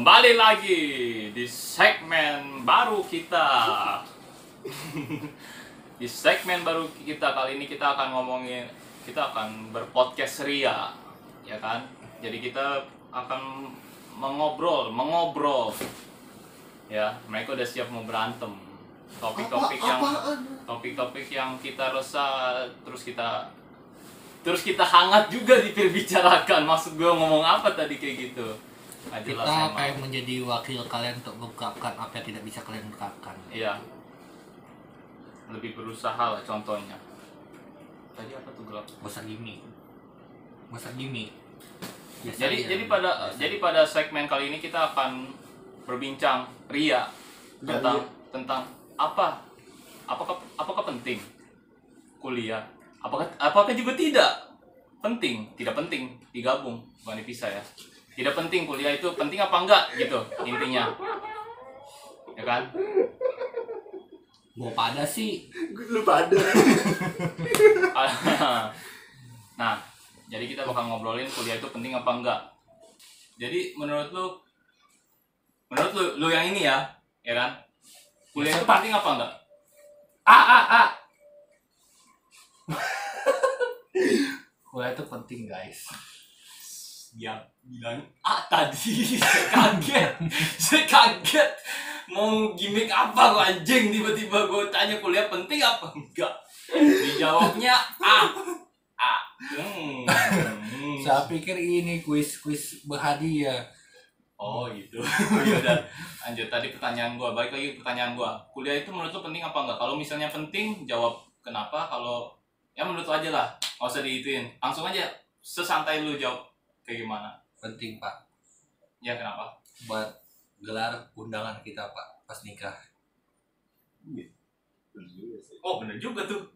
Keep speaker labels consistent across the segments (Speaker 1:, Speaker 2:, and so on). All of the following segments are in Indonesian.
Speaker 1: Kembali lagi di segmen baru kita. di segmen baru kita kali ini kita akan ngomongin kita akan berpodcast ria, ya kan? Jadi kita akan mengobrol, mengobrol. Ya, mereka udah siap mau berantem. Topik-topik yang topik-topik yang kita resah terus kita terus kita hangat juga diperbicarakan. Maksud gue ngomong apa tadi kayak gitu?
Speaker 2: Kita kayak menjadi wakil kalian untuk mengungkapkan apa yang tidak bisa kalian ungkapkan
Speaker 1: Iya. Lebih berusaha lah contohnya. Tadi apa tuh gelap?
Speaker 2: gimmick gak usah gimmick Biasa
Speaker 1: Jadi jadi pada
Speaker 2: Biasa.
Speaker 1: jadi pada segmen kali ini kita akan berbincang ria tentang tentang apa? Apakah apakah penting kuliah? Apakah apakah juga tidak penting? Tidak penting digabung bukan dipisah ya. Tidak penting kuliah itu penting apa enggak gitu intinya. Ya kan?
Speaker 2: mau pada sih
Speaker 3: lu pada
Speaker 1: nah, jadi kita bakal ngobrolin kuliah itu penting apa enggak. Jadi menurut lu menurut lu lu yang ini ya, ya kan? Kuliah itu penting apa enggak? Ah ah ah.
Speaker 2: kuliah itu penting guys
Speaker 1: Dia bilang ah tadi saya kaget. saya kaget. Mau gimmick apa gua anjing tiba-tiba gue tanya kuliah penting apa enggak. Dijawabnya ah. Ah. Hmm.
Speaker 2: Saya pikir ini kuis kuis berhadiah
Speaker 1: Oh gitu. ya udah. Lanjut tadi pertanyaan gua. Balik lagi pertanyaan gua. Kuliah itu menurut lu penting apa enggak? Kalau misalnya penting, jawab kenapa. Kalau ya menurut lu aja lah. Nggak usah diituin. Langsung aja sesantai lu jawab kayak gimana.
Speaker 2: penting pak
Speaker 1: Ya kenapa?
Speaker 2: buat gelar undangan kita pak pas nikah
Speaker 1: Oh bener juga tuh.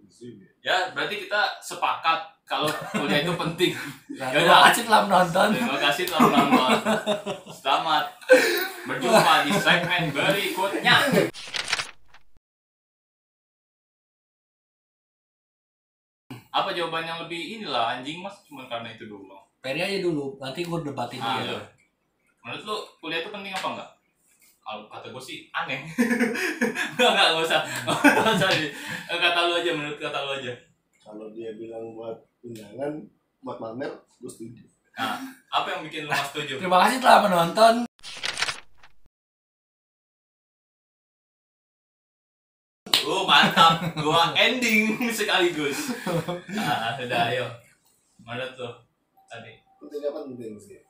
Speaker 1: Ya berarti kita sepakat kalau kuliah itu penting.
Speaker 2: nah,
Speaker 1: Yaudah.
Speaker 2: terima kasih telah menonton
Speaker 1: Terima kasih telah menonton. Selamat berjumpa di segmen berikutnya. Apa jawaban yang lebih inilah anjing mas cuma karena itu dulu.
Speaker 2: Peri aja dulu nanti gue debatin
Speaker 1: Ah,
Speaker 2: dia
Speaker 1: iya. Menurut lu kuliah itu penting apa enggak? Kalau kata gue sih aneh. enggak enggak enggak usah. Enggak usah. di- Kata lu aja menurut kata lu aja.
Speaker 3: kalau dia bilang buat undangan buat mamer gue setuju
Speaker 1: Nah, apa yang bikin lu setuju?
Speaker 2: terima kasih telah menonton
Speaker 1: Oh mantap, gua ending sekaligus. Nah, sudah ayo. Mana tuh tadi?
Speaker 3: penting apa penting sih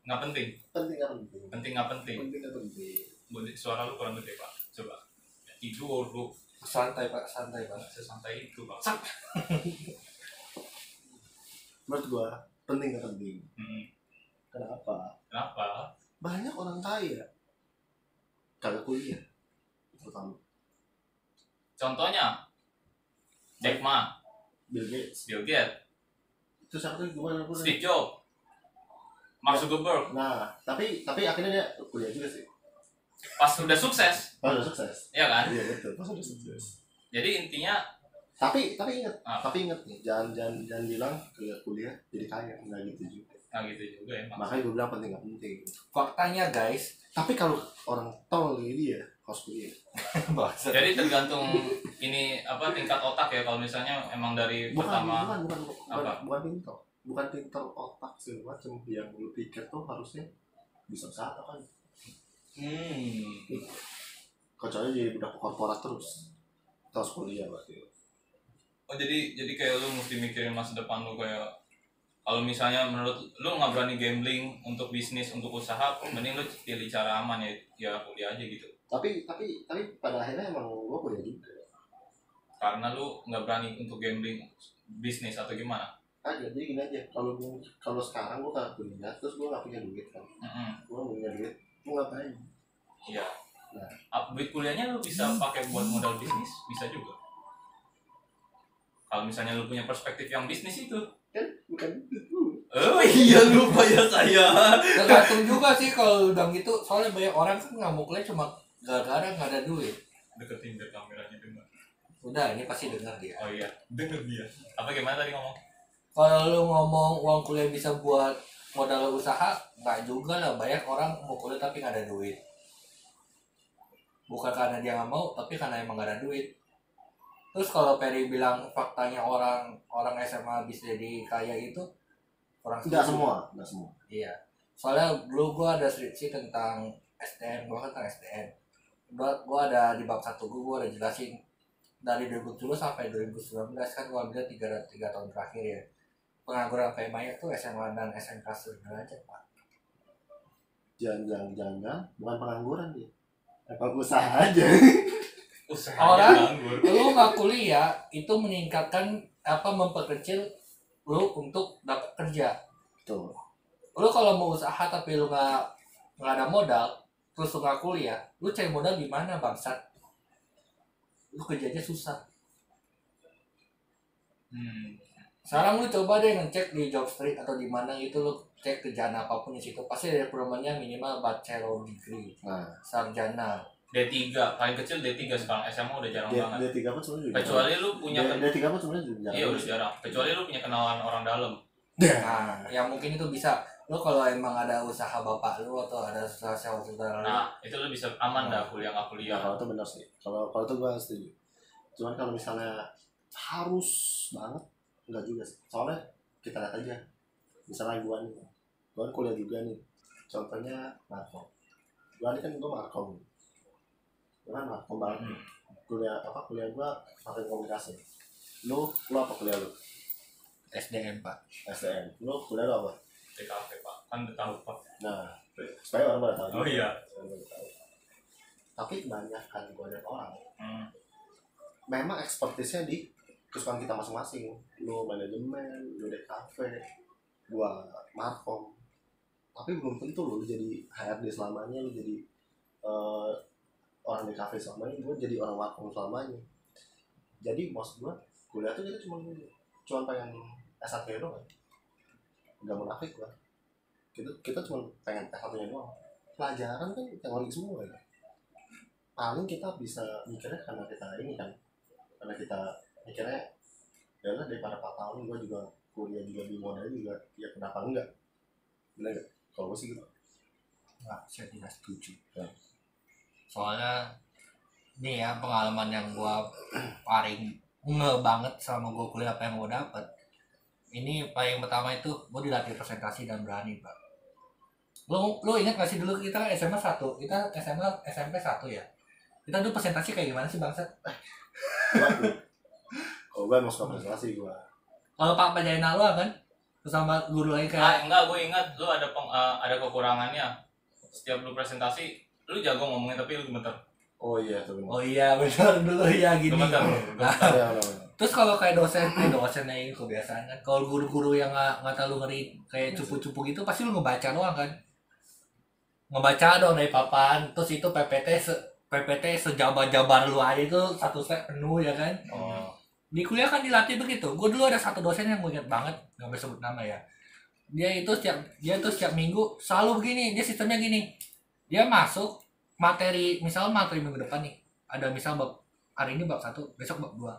Speaker 1: Nggak penting,
Speaker 3: penting apa penting?
Speaker 1: Penting nggak penting.
Speaker 3: penting apa penting?
Speaker 1: Bude- Suara lu kurang gede pak. Coba. Ya, tidur lu.
Speaker 2: santai pak. Santai pak.
Speaker 1: Nggak sesantai itu pak.
Speaker 3: Menurut gua penting apa penting?
Speaker 1: Hmm,
Speaker 3: kenapa?
Speaker 1: Kenapa?
Speaker 3: banyak orang kaya. Kagak kuliah pertama
Speaker 1: Contohnya, Jack Ma,
Speaker 3: Bill Gates.
Speaker 1: Bill Gates,
Speaker 3: terus aku tuh gimana pun
Speaker 1: Steve Jobs, Mark Zuckerberg.
Speaker 3: nah tapi tapi akhirnya dia kuliah juga sih.
Speaker 1: Pas udah sukses,
Speaker 3: pas udah sukses.
Speaker 1: Ya kan?
Speaker 3: iya betul. Pas udah sukses.
Speaker 1: Jadi intinya,
Speaker 3: tapi tapi ingat
Speaker 1: Ah.
Speaker 3: tapi ingat nih jangan jangan jangan bilang kuliah kuliah jadi kaya. Nggak gitu juga.
Speaker 1: Nah gitu juga emang.
Speaker 3: makanya gue bilang penting nggak penting.
Speaker 2: Faktanya guys.
Speaker 3: Tapi kalau orang tol kayak dia
Speaker 2: bahasa
Speaker 1: Jadi tergantung ini apa tingkat otak ya. Kalau misalnya emang dari
Speaker 3: bukan
Speaker 1: pertama
Speaker 3: bukan bukan bukan,
Speaker 1: Apa?
Speaker 3: bukan pintar bukan pintar otak segala macam yang lu pikir tuh harusnya bisa saat kan
Speaker 1: Hmm.
Speaker 3: kecuali jadi budak korporat terus terus kuliah berarti
Speaker 1: Oh jadi jadi kayak lu mesti mikirin masa depan lu kayak kalau misalnya menurut lu nggak berani gambling untuk bisnis untuk usaha, mending lu pilih cara aman ya ya kuliah aja gitu.
Speaker 3: Tapi tapi tapi pada akhirnya emang gua kuliah juga
Speaker 1: Karena lu nggak berani untuk gambling bisnis atau gimana?
Speaker 3: aja jadi gini aja kalau gua- kalau sekarang gua kagak kuliah terus gua nggak punya duit kan
Speaker 1: Mm-mm.
Speaker 3: gua nggak punya duit gua ngapain
Speaker 1: Iya.
Speaker 3: Nah.
Speaker 1: Duit kuliahnya lu bisa pakai buat modal bisnis, bisa juga. Kalau misalnya lu punya perspektif yang bisnis itu,
Speaker 3: kan bukan itu
Speaker 1: oh iya lupa ya saya.
Speaker 2: tergantung juga sih kalau udah gitu soalnya banyak orang kan nggak mau kuliah cuma gara-gara nggak ada duit
Speaker 1: Deketin biar kameranya dengar.
Speaker 2: udah ini pasti dengar dia
Speaker 1: Oh iya, denger dia. Apa gimana tadi ngomong?
Speaker 2: kalau lu ngomong uang kuliah bisa buat modal usaha nggak juga lah banyak orang mukulin tapi nggak ada duit bukan karena dia nggak mau tapi karena emang nggak ada duit terus kalau Perry bilang faktanya orang orang SMA bisa jadi kaya itu orang
Speaker 3: Enggak semua, enggak semua.
Speaker 2: Iya. Soalnya dulu gua ada skripsi tentang STN, gua kan tentang STN. Gua, gua ada di bab satu gua, gua ada jelasin dari 2010 sampai 2019 kan gua ambil tiga, tiga tahun terakhir ya. Pengangguran kayak banyak tuh SMA dan SMK sederajat pak.
Speaker 3: Jangan-jangan jangan bukan pengangguran dia. Apa usaha aja.
Speaker 2: Orang- Lu nggak kuliah itu meningkatkan apa memperkecil lu untuk dapat kerja.
Speaker 3: Tuh.
Speaker 2: Lu kalau mau usaha tapi lu nggak nggak ada modal, terus lu nggak kuliah, lu cari modal di mana bangsat? Lu kerjanya susah.
Speaker 1: Hmm.
Speaker 2: Sekarang lu coba deh ngecek di job street atau di mana gitu lu cek kerjaan apa pun di situ pasti ada perumahannya minimal bachelor degree,
Speaker 3: Nah,
Speaker 2: sarjana.
Speaker 1: D3 paling kecil D3 sekarang SMA udah jarang
Speaker 3: dia,
Speaker 1: banget
Speaker 3: dia tiga pun sebenarnya juga.
Speaker 1: kecuali lu punya
Speaker 3: dia tiga pun sebenarnya juga.
Speaker 1: iya udah jarang kecuali lu punya kenalan orang dalam
Speaker 2: Nah, yang mungkin itu bisa lu kalau emang ada usaha bapak lu atau ada usaha saudara lu,
Speaker 1: nah itu lu bisa aman dah kuliah nggak kuliah
Speaker 3: kalau itu benar sih. Kalau kalau itu gua setuju. Cuman kalau misalnya harus banget enggak juga sih. Soalnya kita lihat aja. Misalnya gua nih. Gua kan kuliah juga nih. Contohnya Markom. Gua ini kan gua Markom. Gua kan Markom banget.
Speaker 1: Hmm.
Speaker 3: Kuliah apa kuliah gua pakai komunikasi. Lu lu apa kuliah lu?
Speaker 2: SDM pak.
Speaker 3: SDM. Lu kuliah lu apa?
Speaker 1: TKP pak kan udah tahu pak
Speaker 3: Nah, supaya orang pada tahu.
Speaker 1: oh iya
Speaker 3: tahu. Tapi kebanyakan gua lihat orang
Speaker 1: hmm.
Speaker 3: memang ekspertisnya di kesukaan kita masing-masing lu manajemen lu DKV gua markom tapi belum tentu lu jadi HRD selamanya lu jadi eh, orang DKV selamanya gua jadi orang markom selamanya jadi maksud gua kuliah tuh kita cuma cuma pengen S1 nya doang nggak munafik gua. Kita kita cuma pengen S1 nya doang. Pelajaran kan teori semua ya. Paling kita bisa mikirnya karena kita ini kan. Karena kita mikirnya ya lah daripada 4 tahun gue juga kuliah juga di modal juga ya kenapa enggak? Bener nggak? Kalau gue sih gitu.
Speaker 2: Nggak, saya tidak setuju.
Speaker 3: Ya.
Speaker 2: Soalnya nih ya pengalaman yang gua paling nge banget selama gua kuliah apa yang gua dapet. Ini paling pertama itu gua dilatih presentasi dan berani pak. Lu lu ingat gak sih dulu kita kan SMA satu, kita SMA SMP satu ya. Kita dulu presentasi kayak gimana sih
Speaker 3: gue tuh kalau gue emang suka presentasi gue
Speaker 2: Kalau Pak Pajaina lu kan sama guru lain kayak
Speaker 1: ah enggak gue ingat lu ada peng, eh, ada kekurangannya. Setiap lu presentasi lu jago ngomongin tapi lu gemeter
Speaker 3: oh iya tuh bener
Speaker 2: Oh iya benar dulu ya gini.
Speaker 1: gemeter
Speaker 2: Nah,
Speaker 3: bener, bener.
Speaker 2: Terus kalau kayak dosen, eh dosennya ini kebiasaan kan. Kalau guru-guru yang nggak nggak terlalu ngeri kayak cupu-cupu gitu, pasti lu ngebaca doang kan. Ngebaca dong dari papan. Terus itu PPT se PPT sejabar-jabar lu aja itu satu set penuh ya kan.
Speaker 1: oh
Speaker 2: Di kuliah kan dilatih begitu. Gue dulu ada satu dosen yang gue ingat banget, nggak boleh sebut nama ya. Dia itu setiap dia itu setiap minggu selalu begini. Dia sistemnya gini. Dia masuk materi, misalnya materi minggu depan nih. Ada misal bab hari ini bab satu, besok bab dua.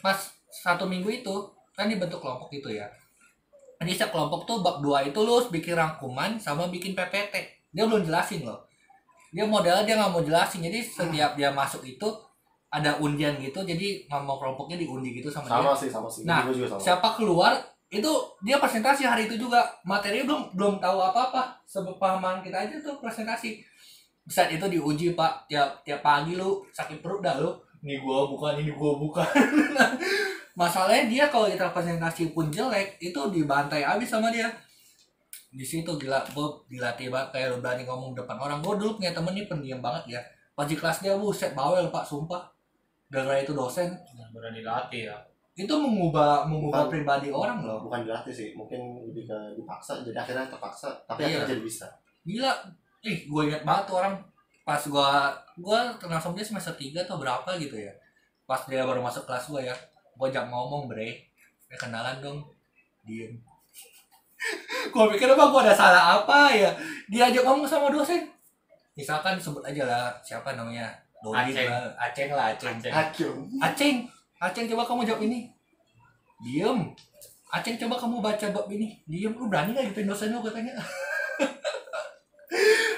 Speaker 2: Pas satu minggu itu kan dibentuk kelompok gitu ya. Jadi setiap kelompok tuh bab dua itu lu bikin rangkuman sama bikin PPT. Dia belum jelasin loh. Dia modelnya dia nggak mau jelasin. Jadi setiap dia masuk itu ada undian gitu. Jadi nama kelompoknya diundi gitu sama, dia
Speaker 3: sama sih sama sih
Speaker 2: Nah,
Speaker 3: juga sama
Speaker 2: siapa keluar itu dia presentasi hari itu juga materi belum belum tahu apa apa sepahaman kita aja tuh presentasi saat itu diuji pak. Tiap tiap pagi lu sakit perut dah lu. Ini gua bukan ini gua bukan. Masalahnya dia kalau kita presentasi pun jelek itu dibantai abis sama dia. Di situ gila gua dilatih banget. Kayak lu berani ngomong depan orang. Gua dulu punya temen nih pendiam banget ya. Pas di kelas dia buset bawel pak sumpah. Gara-gara itu dosen.
Speaker 1: Udah dilatih ya.
Speaker 2: Itu mengubah mengubah
Speaker 3: Bukan.
Speaker 2: pribadi orang loh.
Speaker 3: Bukan dilatih sih mungkin lebih ke dipaksa. Jadi akhirnya terpaksa tapi
Speaker 2: Iya.
Speaker 3: akhirnya jadi bisa.
Speaker 2: Gila ih gue ingat banget tuh orang pas gua gua kenal sama dia semester 3 atau berapa gitu ya. Pas dia baru masuk kelas gua ya. Gua ajak ngomong bre ya kenalan dong. Diem. Gua pikir apa gua ada salah apa ya? Dia ajak ngomong sama dosen. Misalkan sebut aja lah siapa namanya? Dodi
Speaker 1: Aceng.
Speaker 2: lah Aceng lah Aceng.
Speaker 1: Aceng.
Speaker 2: Aceng. Aceng. Coba kamu jawab ini. Diem. Aceng coba kamu baca bab ini. Diam lu berani gak gituin dosen lu katanya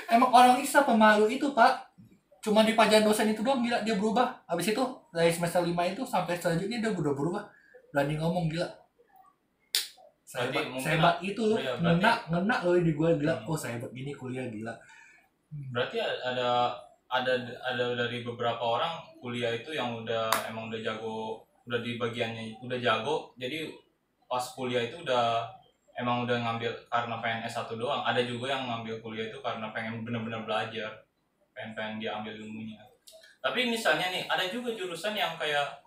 Speaker 2: Emang orang Isa pemalu itu pak. Cuma di pelajaran dosen itu doang gila dia berubah. Habis itu dari semester 5 itu sampai selanjutnya dia udah berubah. Berani ngomong gila.
Speaker 1: Berarti
Speaker 2: Sehebat, itu loh.
Speaker 1: Berarti-
Speaker 2: Ngena, ngena loh di gue gila.
Speaker 1: Hmm.
Speaker 2: Oh sehebat gini kuliah gila.
Speaker 1: Berarti ada ada ada dari beberapa orang kuliah itu yang udah emang udah jago udah di bagiannya udah jago. Jadi pas kuliah itu udah emang udah ngambil karena pengen S1 doang. Ada juga yang ngambil kuliah itu karena pengen bener-bener belajar. Pengen pengen dia ambil ilmunya. Tapi misalnya nih ada juga jurusan yang kayak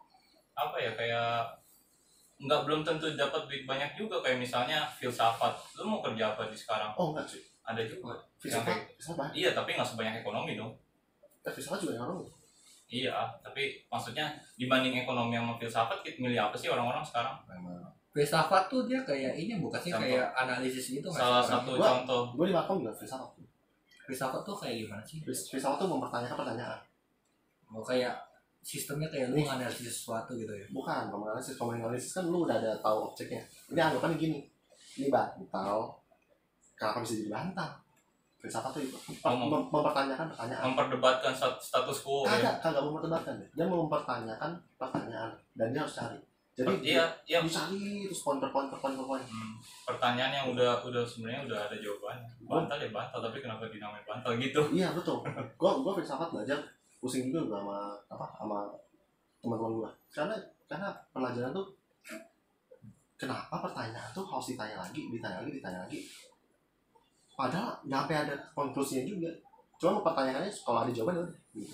Speaker 1: apa ya kayak nggak belum tentu dapat duit banyak juga. Kayak misalnya filsafat. Lu mau kerja apa di sekarang?
Speaker 3: Oh enggak sih.
Speaker 1: Ada juga.
Speaker 3: Filsafat? filsafat?
Speaker 1: Iya tapi nggak sebanyak ekonomi dong.
Speaker 3: Eh, filsafat juga yang orang
Speaker 1: Iya, tapi maksudnya dibanding ekonomi sama filsafat, kita milih apa sih orang-orang sekarang?
Speaker 3: memang
Speaker 2: Filsafat tuh dia kayak ini bukan sih
Speaker 1: Contoh.
Speaker 2: kayak analisis gitu nggak
Speaker 1: Salah satu
Speaker 3: Gua-
Speaker 1: contoh.
Speaker 3: gue di Makom juga filsafat
Speaker 2: Filsafat tuh kayak gimana sih?
Speaker 3: Fils- filsafat tuh mempertanyakan pertanyaan
Speaker 2: Oh kayak sistemnya kayak lu nganalisis sesuatu gitu ya?
Speaker 3: bukan kalau analisis kalau analisis kan lu udah ada tahu objeknya ini anggapannya gini ini bantal kenapa bisa jadi bantal filsafat tuh itu
Speaker 1: mem-
Speaker 3: Mem- mempertanyakan pertanyaan
Speaker 1: Memperdebatkan stat- status quo ya.
Speaker 3: kagak kagak memperdebatkan deh dia mempertanyakan pertanyaan dan dia harus cari jadi
Speaker 1: Iya, iya.
Speaker 3: dicari terus poin per poin per
Speaker 1: Hmm, pertanyaan yang udah udah sebenarnya udah ada jawabannya. Bantal ya bantal, tapi kenapa dinamain bantal gitu?
Speaker 3: iya betul gua gua filsafat belajar pusing juga gua sama apa sama teman-teman gua karena karena pelajaran tuh kenapa pertanyaan tuh harus ditanya lagi ditanya lagi ditanya lagi padahal nggak sampai ada konklusinya juga cuma pertanyaannya kalau ada jawaban udah gitu.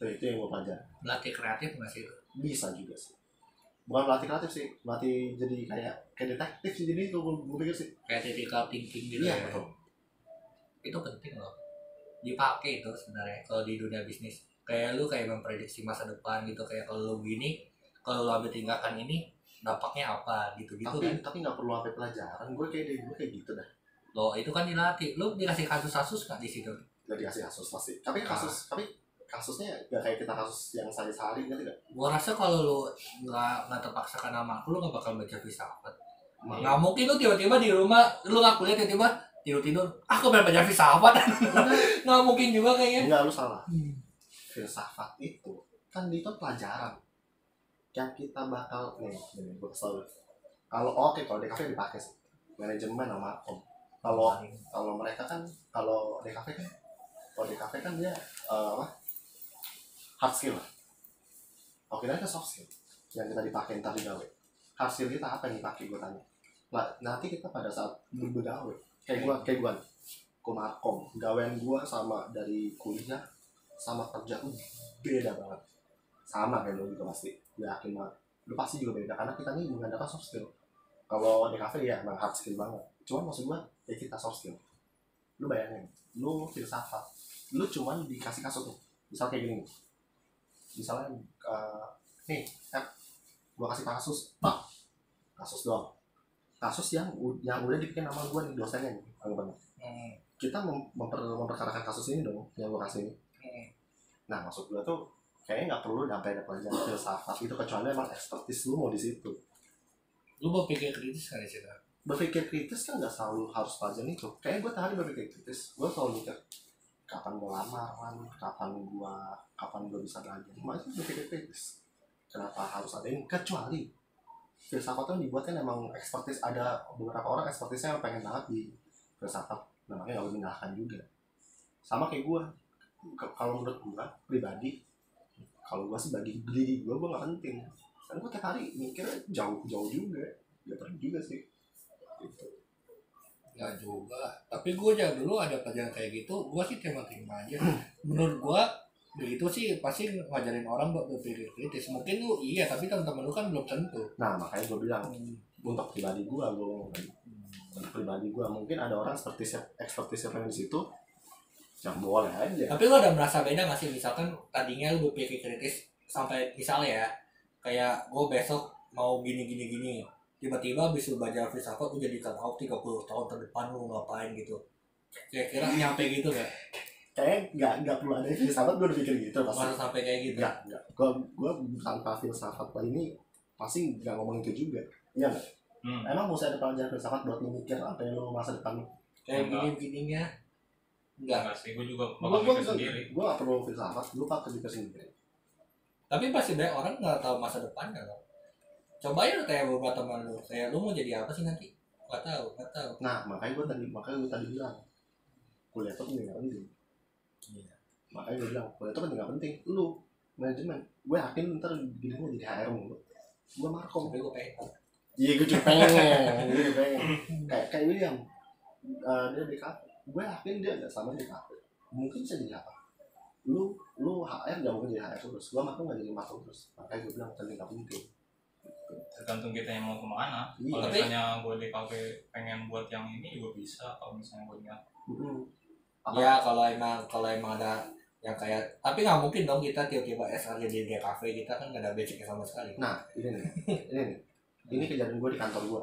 Speaker 3: Tuh, itu yang gua pelajari
Speaker 2: Melatih kreatif nggak sih
Speaker 3: bisa juga sih bukan melatih kreatif sih melatih jadi kayak kayak detektif sih jadi itu gua, gua pikir sih
Speaker 2: Kayak critical thinking gitu
Speaker 3: iya
Speaker 2: ya?
Speaker 3: betul
Speaker 2: Itu penting loh. Dipakai itu sebenarnya kalau di dunia bisnis. Kayak lu kayak memprediksi masa depan gitu kayak kalau lu gini, kalau lu ambil tindakan ini dampaknya apa gitu-gitu
Speaker 3: tapi
Speaker 2: kan?
Speaker 3: tapi nggak perlu sampai pelajaran gue kayak dari gue kayak gitu dah
Speaker 2: Loh itu kan dilatih. Lu dikasih kasus-kasus nggak di situ?
Speaker 3: nggak dikasih kasus pasti tapi kasus tapi kasusnya nggak kayak kita kasus yang sehari-hari nggak? Tidak
Speaker 2: Gua rasa kalau lu nggak nggak terpaksakan sama aku, lu nggak bakal baca filsafat.
Speaker 3: Emang-
Speaker 2: Nggak mungkin lu tiba-tiba di rumah, lu nggak kuliah tiba-tiba tidur-tidur, aku pengen baca filsafat. nggak mungkin juga kayaknya.
Speaker 3: enggak lu salah.
Speaker 2: Hmm.
Speaker 3: filsafat itu kan itu pelajaran. Yang kita bakal nih nih gue kesel kalau oke kalau DKV dipakai sih. Manajemen sama om kalau kalau mereka kan kalau DKV kan kalau DKV kan dia apa hard skill. Oke kan soft skill yang kita dipakai ntar di gawe hard skill kita apa yang dipakai gue tanya. Nah, nanti kita pada saat bergawe kayak gue kayak gue gue markom gawean gue sama dari kuliah sama kerja tuh beda banget. Sama kayak lo juga pasti. Gue yakin banget. Lu pasti juga beda karena kita nih mengandalkan soft skill. Kalau di cafe ya emang hard skill banget. Cuman maksud gue ya kita soft skill. Lu bayangin lu filsafat. Lu cuman dikasih kasus nih. Misal kayak gini. Misalnya eh, nih eh, gua kasih kasus pak. Kasus doang. Kasus yang yang udah dibikin sama gua nih dosennya nih anggapannya.
Speaker 2: Hmm.
Speaker 3: kita mem- memper, memperkarakan kasus ini dong yang gua kasih ini.
Speaker 2: Hmm.
Speaker 3: nah maksud gua tuh kayaknya nggak perlu sampai ada pelajaran filsafat itu kecuali emang expertise lu mau di situ.
Speaker 2: Lu mau pikir kritis kan situ?
Speaker 3: berpikir kritis kan nggak selalu harus pelajaran itu. Kayaknya gue tadi berpikir kritis. Gue selalu mikir kapan gue lamaran kapan gue kapan gue bisa belajar? Makanya berpikir kritis kenapa harus ada ini? Kecuali filsafat tuh dibuat kan emang expertise ada beberapa orang expertise yang pengen banget di filsafat. Namanya nggak boleh menyalahkan juga. Sama kayak gue kalau menurut gue pribadi kalau gue sih bagi diri gue gue nggak penting. Karena gue tiap hari mikir jauh-jauh juga. Ya perlu juga sih. Gitu.
Speaker 2: Nggak juga. Tapi gue aja dulu ada pelajaran kayak gitu, gue sih terima-terima aja. Menurut gue begitu sih pasti ngajarin orang buat berpikir kritis. Mungkin lu iya, tapi teman-teman lu kan belum tentu.
Speaker 3: Nah makanya gue bilang
Speaker 2: Hmm.
Speaker 3: untuk pribadi gue, gue untuk pribadi gue mungkin ada orang seperti ekspertis yang di situ, yang boleh aja.
Speaker 2: Tapi lu ada merasa beda gak sih misalkan tadinya lu berpikir kritis sampai misalnya ya kayak gue besok mau gini gini gini tiba-tiba habis lu belajar filsafat lu jadi out 30 tahun ke depan lu ngapain gitu kira-kira nyampe gitu gak?
Speaker 3: Kayaknya nggak nggak perlu ada filsafat gue udah pikir gitu pasti.
Speaker 2: Masa sampai kayak gitu?
Speaker 3: Nggak nggak. Gue gue tanpa filsafat ini pasti nggak ngomong itu juga. Iya nggak?
Speaker 1: Hmm.
Speaker 3: emang mesti ada pelajaran filsafat buat lu mikir apa yang lu masa depan
Speaker 2: kayak gini begininya enggak
Speaker 1: Enggak sih, gue juga
Speaker 3: gue
Speaker 1: bakal
Speaker 3: gue
Speaker 1: mikir sendiri.
Speaker 3: gue gak perlu filsafat lu pakai pikir sendiri
Speaker 2: tapi pasti banyak orang nggak tahu masa depannya loh coba ya kayak beberapa teman lu. Kayak lu mau jadi apa sih nanti? Nggak tahu nggak tahu.
Speaker 3: Nah makanya gue tadi makanya gue tadi bilang kuliah itu penting gak penting
Speaker 2: Iya.
Speaker 3: makanya gue bilang kuliah itu penting gak penting lu manajemen. Gue yakin ntar gini gue jadi HR mulu gue markom.
Speaker 2: Tapi gue pengen.
Speaker 3: Iya gue juga pengen. Gue pengen. Kayak kayak William eh, dia di kafe. Gue yakin dia gak sama di kafe. Mungkin bisa jadi apa? Lu lu HR gak mungkin jadi HR terus. Gue markom gak jadi markom terus. Makanya gue bilang penting gak penting
Speaker 1: Tergantung kita yang mau ke mana.
Speaker 3: Iya.
Speaker 1: Kalau
Speaker 2: Tapi-
Speaker 1: misalnya gue di kafe pengen buat yang ini juga bisa. Kalau misalnya gue niat.
Speaker 2: Ya kalau emang kalau emang ada yang kayak tapi nggak mungkin dong kita tiba-tiba SR jadi di kafe kita kan nggak ada basicnya sama sekali
Speaker 3: Nah, ini nih, ini nih. Ini kejadian gue di kantor gue.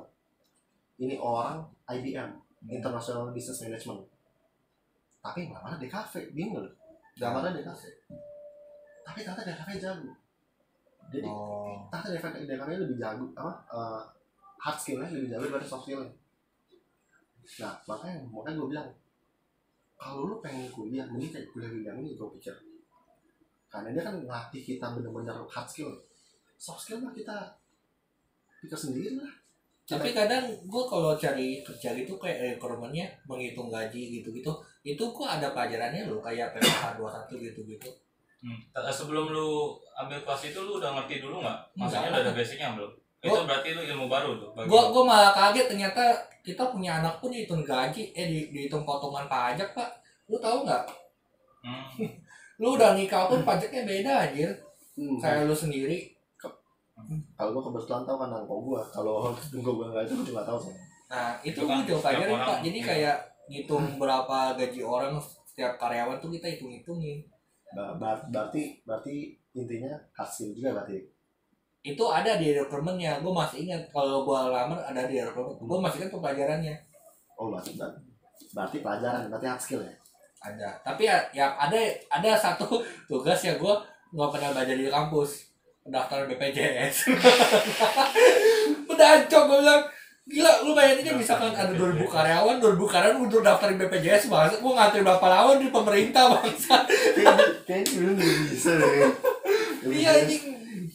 Speaker 3: Ini orang IBM, International Business Management. Tapi nggak mana di kafe, bingung. Nggak mana di kafe. Tapi ternyata di kafe jago. Jadi
Speaker 2: oh
Speaker 3: kafe di kafe lebih jago apa? eh, hard skillnya lebih jago daripada soft skillnya. Nah, makanya makanya gue bilang kalau lu pengen kuliah, mending kayak kuliah William ini gue pikir. Karena dia kan ngelatih kita bener-bener hard skill. Soft skill mah kita pikir sendiri lah.
Speaker 2: tapi kadang gue kalau cari kerja gitu kayak rekrutmennya menghitung gaji gitu-gitu itu kok ada pelajarannya loh kayak PPH 21 gitu-gitu
Speaker 1: Hmm. T- Sebelum lu ambil kelas itu lu udah ngerti dulu nggak? Maksudnya udah ada basicnya belum? Itu
Speaker 2: Gua-
Speaker 1: berarti itu ilmu baru tuh. bagi lu.
Speaker 2: gue malah kaget ternyata kita punya anak pun dihitung gaji eh di, dihitung potongan pajak pak lu tahu nggak
Speaker 1: Hmm.
Speaker 2: lu udah nikah pun pajaknya beda anjir
Speaker 3: Hmm,
Speaker 2: kayak lu sendiri
Speaker 3: kalau gue kebetulan tahu kan angkong gue kalau angkong gue nggak itu gue juga tahu sih
Speaker 2: Nah, itu
Speaker 1: Itu kan
Speaker 2: gue juga pelajarin Pak. Jadi
Speaker 1: iya.
Speaker 2: kayak ngitung berapa gaji orang setiap karyawan tuh kita hitung-hitungin.
Speaker 3: Ba- berarti berarti intinya hasil juga berarti
Speaker 2: Itu ada di rekrutmennya. Gue masih ingat kalau gue lamar ada di rekrutmen. Gue masih kan pelajarannya.
Speaker 3: oh berarti berarti, berarti pelajaran berarti hard skill ya
Speaker 2: Ada. Tapi ya, ya ada ada satu tugas yang gue nggak pernah belajar di kampus. Pendaftaran BPJS. Udah ancok gue bilang. Gila, lu bayangin aja misalkan ada 2000 karyawan, 2000 karyawan untuk daftarin BPJS bangsa, gue ngantri berapa lawan di pemerintah bangsa.
Speaker 3: kayaknya nggak bisa deh.
Speaker 2: Iya anjing.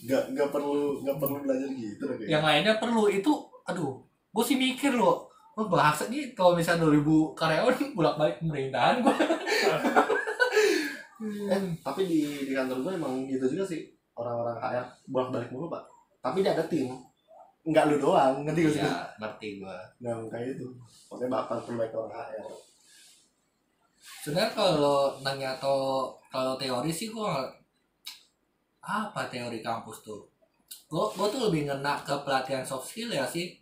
Speaker 3: nggak nggak perlu nggak perlu belajar gitu deh kayaknya
Speaker 2: yang lainnya perlu itu aduh gue sih mikir loh oh bahasa nih kalau misalnya 2000 karyawan bolak balik pemerintahan gue
Speaker 3: eh tapi di di kantor gue emang gitu juga sih orang-orang HR bolak balik mulu pak. Tapi dia ada tim. Nggak lu doang ngerti gak sih?
Speaker 2: Ya ngerti gue
Speaker 3: nah kayak itu makanya bapak perlu orang HR
Speaker 2: sebenarnya kalau nanya atau kalau teori sih gue apa teori kampus tuh? Gue gue tuh lebih ngena ke pelatihan soft skill ya sih.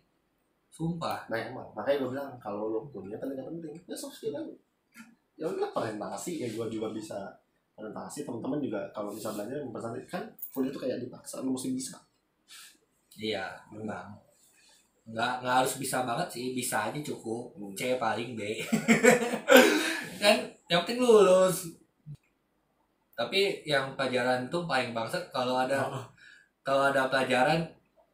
Speaker 2: Sumpah.
Speaker 3: Nah emang makanya gue bilang kalau lu kuliah nggak penting. Ya soft skill aja. Ya udah presentasi. Ya gue juga bisa presentasi. Teman-teman juga kalau bisa belajar presentasi kan kuliah itu kayak dipaksa lu mesti bisa.
Speaker 2: Iya memang nggak nggak harus bisa banget sih. Bisa aja cukup.
Speaker 3: Hmm.
Speaker 2: C paling B kan yang penting lulus tapi yang pelajaran tuh paling bangsat kalau ada kalau ada pelajaran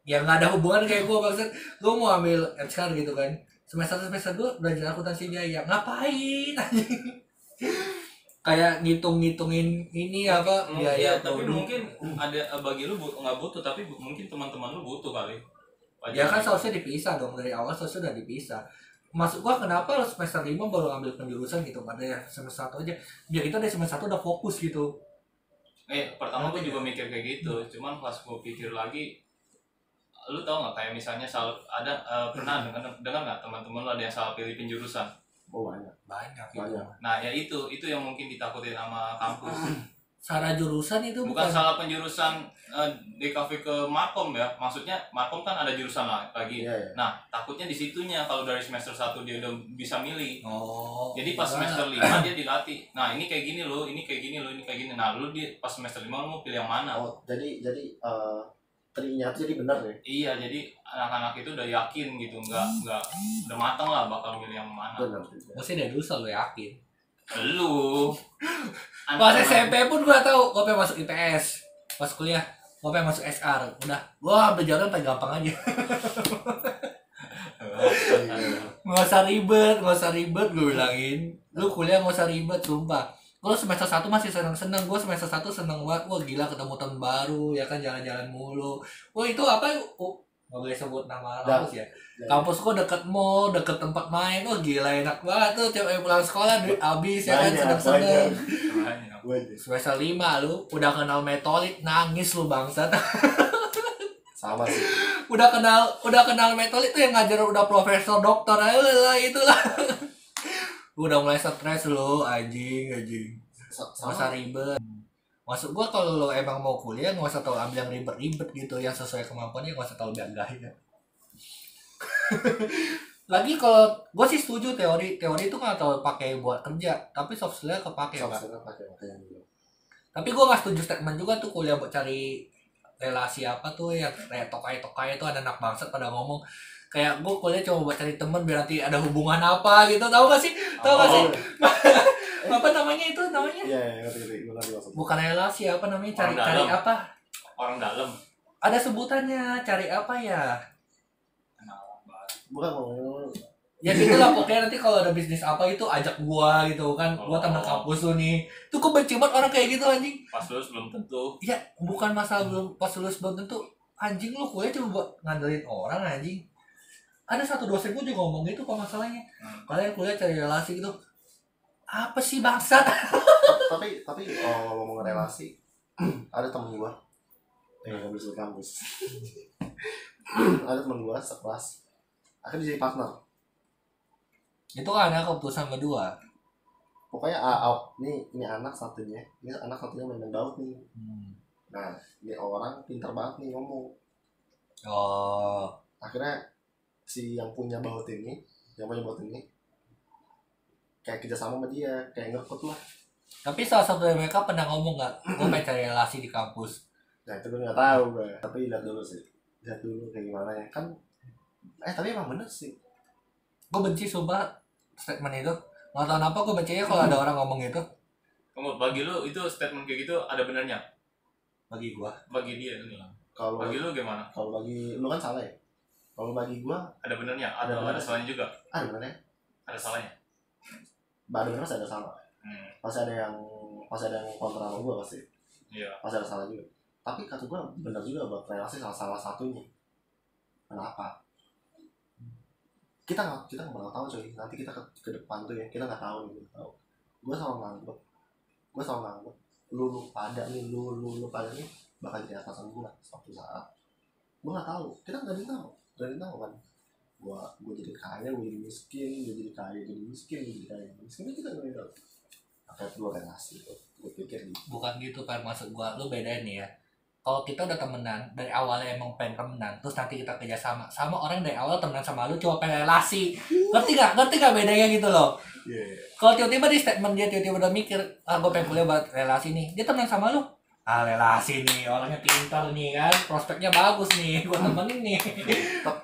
Speaker 2: yang nggak ada hubungan kayak gue bangsat gue mau ambil FSK gitu kan semester semester gue belajar akuntansi biaya ngapain kayak ngitung-ngitungin ini apa
Speaker 1: Hmm,
Speaker 2: biaya
Speaker 1: iya, tapi
Speaker 2: produk.
Speaker 1: mungkin ada bagi lu nggak butuh tapi bu- mungkin teman-teman lu butuh kali.
Speaker 2: Ya kan seharusnya dipisah dong dari awal seharusnya udah dipisah. Masuk gua kenapa lo semester 5 baru ambil penjurusan gitu pada ya semester 1 aja. Biar kita dari semester 1 udah fokus gitu.
Speaker 1: Eh, pertama gue
Speaker 2: Ngerti
Speaker 1: juga mikir kayak gitu, cuman pas gue pikir lagi, lu tau nggak kayak misalnya salah ada eh, pernah dengar dengar nggak teman-teman lu ada yang salah pilih penjurusan?
Speaker 3: oh banyak
Speaker 2: Banyak gitu.
Speaker 3: banyak
Speaker 1: Nah ya itu itu yang mungkin ditakutin sama kampus.
Speaker 2: Salah jurusan itu
Speaker 1: Bukan
Speaker 2: bukan,
Speaker 1: salah penjurusan eh, DKV ke Markom ya, maksudnya Markom kan ada jurusan lagi.
Speaker 3: iya ya
Speaker 1: Nah takutnya di situnya kalau dari semester 1 dia udah bisa milih.
Speaker 2: Oh.
Speaker 1: Jadi pas
Speaker 2: enggak.
Speaker 1: semester 5 dia dilatih. Nah, ini kayak gini loh, ini kayak gini loh, ini kayak gini. Nah, lu di pas semester 5 lu mau pilih yang mana?
Speaker 3: oh jadi jadi eh trinya tuh jadi benar ya
Speaker 1: Iya, jadi anak-anak itu udah yakin gitu, nggak nggak udah matang lah bakal milih yang mana.
Speaker 3: benar juga
Speaker 2: Gue sih dari dulu selalu yakin.
Speaker 1: Lu.
Speaker 2: Pas SMP pun gua tahu gua pengen masuk IPS. Pas kuliah gua pengen masuk SR. Udah, gua ambil jalan paling gampang aja. nggak usah ribet nggak usah ribet gue bilangin lu kuliah nggak usah ribet sumpah kalau semester satu masih seneng seneng gue semester satu seneng banget wah gila ketemu teman baru ya kan jalan-jalan mulu wah itu apa nggak boleh sebut nama kampus ya.
Speaker 3: Jangan.
Speaker 2: kampus gue deket mall deket tempat main. Wah gila enak banget tuh tiap pulang sekolah duit habis ya kan seneng seneng semester lima lu udah kenal metolit nangis lu bangsat.
Speaker 3: Sama sih.
Speaker 2: Udah kenal udah kenal metolit tuh yang ngajar udah profesor dokter lah itulah udah mulai stres lu anjing anjing.
Speaker 3: Sa-
Speaker 2: nggak usah
Speaker 3: sama
Speaker 2: ribet maksud gua kalau lo emang mau kuliah nggak usah tahu ambil yang ribet-ribet gitu yang sesuai kemampuannya nggak usah tahu gaya lagi kalau gua sih setuju teori teori itu nggak tahu pakai buat kerja tapi soft skill kepake pak.
Speaker 3: Soft skill dulu
Speaker 2: tapi gua nggak setuju statement juga tuh kuliah buat cari relasi apa tuh yang kayak tokai tokai itu ada anak bangsat pada ngomong. Kayak gua kuliah cuma buat cari temen biar nanti ada hubungan apa gitu tahu gak sih? Tahu gak sih
Speaker 3: Oh,
Speaker 2: apa namanya itu namanya.
Speaker 3: Iya iya ngerti ngerti. Gue ngerti maksudnya?
Speaker 2: Bukan relasi apa namanya? Cari
Speaker 1: Orang
Speaker 2: cari
Speaker 1: dalam.
Speaker 2: apa?
Speaker 1: Orang dalam.
Speaker 2: Ada sebutannya cari apa ya?
Speaker 3: Bukan ngomongin
Speaker 2: ya gitu lah pokoknya nanti kalau ada bisnis apa itu ajak gua gitu kan. Gua teman
Speaker 1: Oh.
Speaker 2: kampus lu nih. Tuh kok benci banget orang kayak gitu anjing.
Speaker 1: Pas lulus belum tentu.
Speaker 2: Ya bukan masalah belum pas lulus belum tentu. Anjing lu kuliah cuma buat ngandelin orang anjing. Ada satu dosen gua juga ngomong gitu kok masalahnya.
Speaker 1: Hmm.
Speaker 2: kalian kuliah cari relasi gitu apa sih bangsat?
Speaker 3: Tapi tapi oh, ngomong relasi ada temen gua. Eh nggak bisa kampus ada temen gua sekelas. Akhirnya jadi partner.
Speaker 2: Itu kan ada keputusan kedua
Speaker 3: pokoknya ah, ah, ini ini anak satunya. Ini anak satunya main baut nih. Nah ini orang pintar banget nih ngomong.
Speaker 2: Oh.
Speaker 3: Akhirnya si yang punya baut ini yang punya baut ini kayak kerjasama sama dia kayak ngekut lah.
Speaker 2: Tapi salah satu dari mereka pernah ngomong nggak? Gue pengen cari relasi di kampus.
Speaker 3: Nah itu gue nggak tahu gue tapi lihat dulu sih. Lihat dulu kayak gimana ya. Kan eh tapi emang bener sih.
Speaker 2: Gue benci sumpah statement itu. Nggak tahu kenapa gue bencinya kalau ada orang ngomong gitu.
Speaker 1: Kamu bagi lu itu statement kayak gitu ada benernya
Speaker 2: bagi gue
Speaker 1: bagi dia ini
Speaker 3: kalau
Speaker 1: bagi lu gimana?
Speaker 3: kalau bagi lu kan salah ya? Kalau bagi gua
Speaker 1: ada benernya
Speaker 3: Ada
Speaker 1: ada
Speaker 3: benernya.
Speaker 1: salahnya juga?
Speaker 3: Ada benernya
Speaker 1: ada salahnya
Speaker 3: ada bener pasti ada salah.
Speaker 1: Hmm.
Speaker 3: pasti ada yang pasti ada yang kontra sama gua pasti.
Speaker 1: Iya.
Speaker 3: Pasti ada salah juga. Tapi kata gua bener juga buat relasi salah salah satunya. Kenapa? Kita nggak kita nggak tahu coy. Nanti kita ke, ke depan tuh ya kita nggak tahu gitu tahu. Gua selalu nganggep gua selalu nganggep lu lu pada nih lu lu lu pada nih bakal jadi atasan gua suatu saat. Gua nggak tahu. Kita nggak tahu. Nggak tahu kan gua gua jadi kaya gua jadi miskin gua jadi kaya jadi miskin gua jadi kaya miskin. Kan ada yang tahu. Apa dua relasi tuh gua pikir gitu.
Speaker 2: Bukan gitu kan maksud gue lu bedain nih ya. Kalau kita udah temenan dari awalnya emang pengen temenan terus nanti kita kerja sama sama orang dari awal temenan sama lu cuma pengen relasi. Ngerti gak ngerti gak bedanya gitu loh?
Speaker 3: Iya.
Speaker 2: kalau tiba-tiba di statement dia tiba-tiba udah mikir ah gue pengen kuliah buat relasi nih. Dia temenan sama lu ah relasi nih orangnya pintar nih kan prospeknya bagus nih gue temenin nih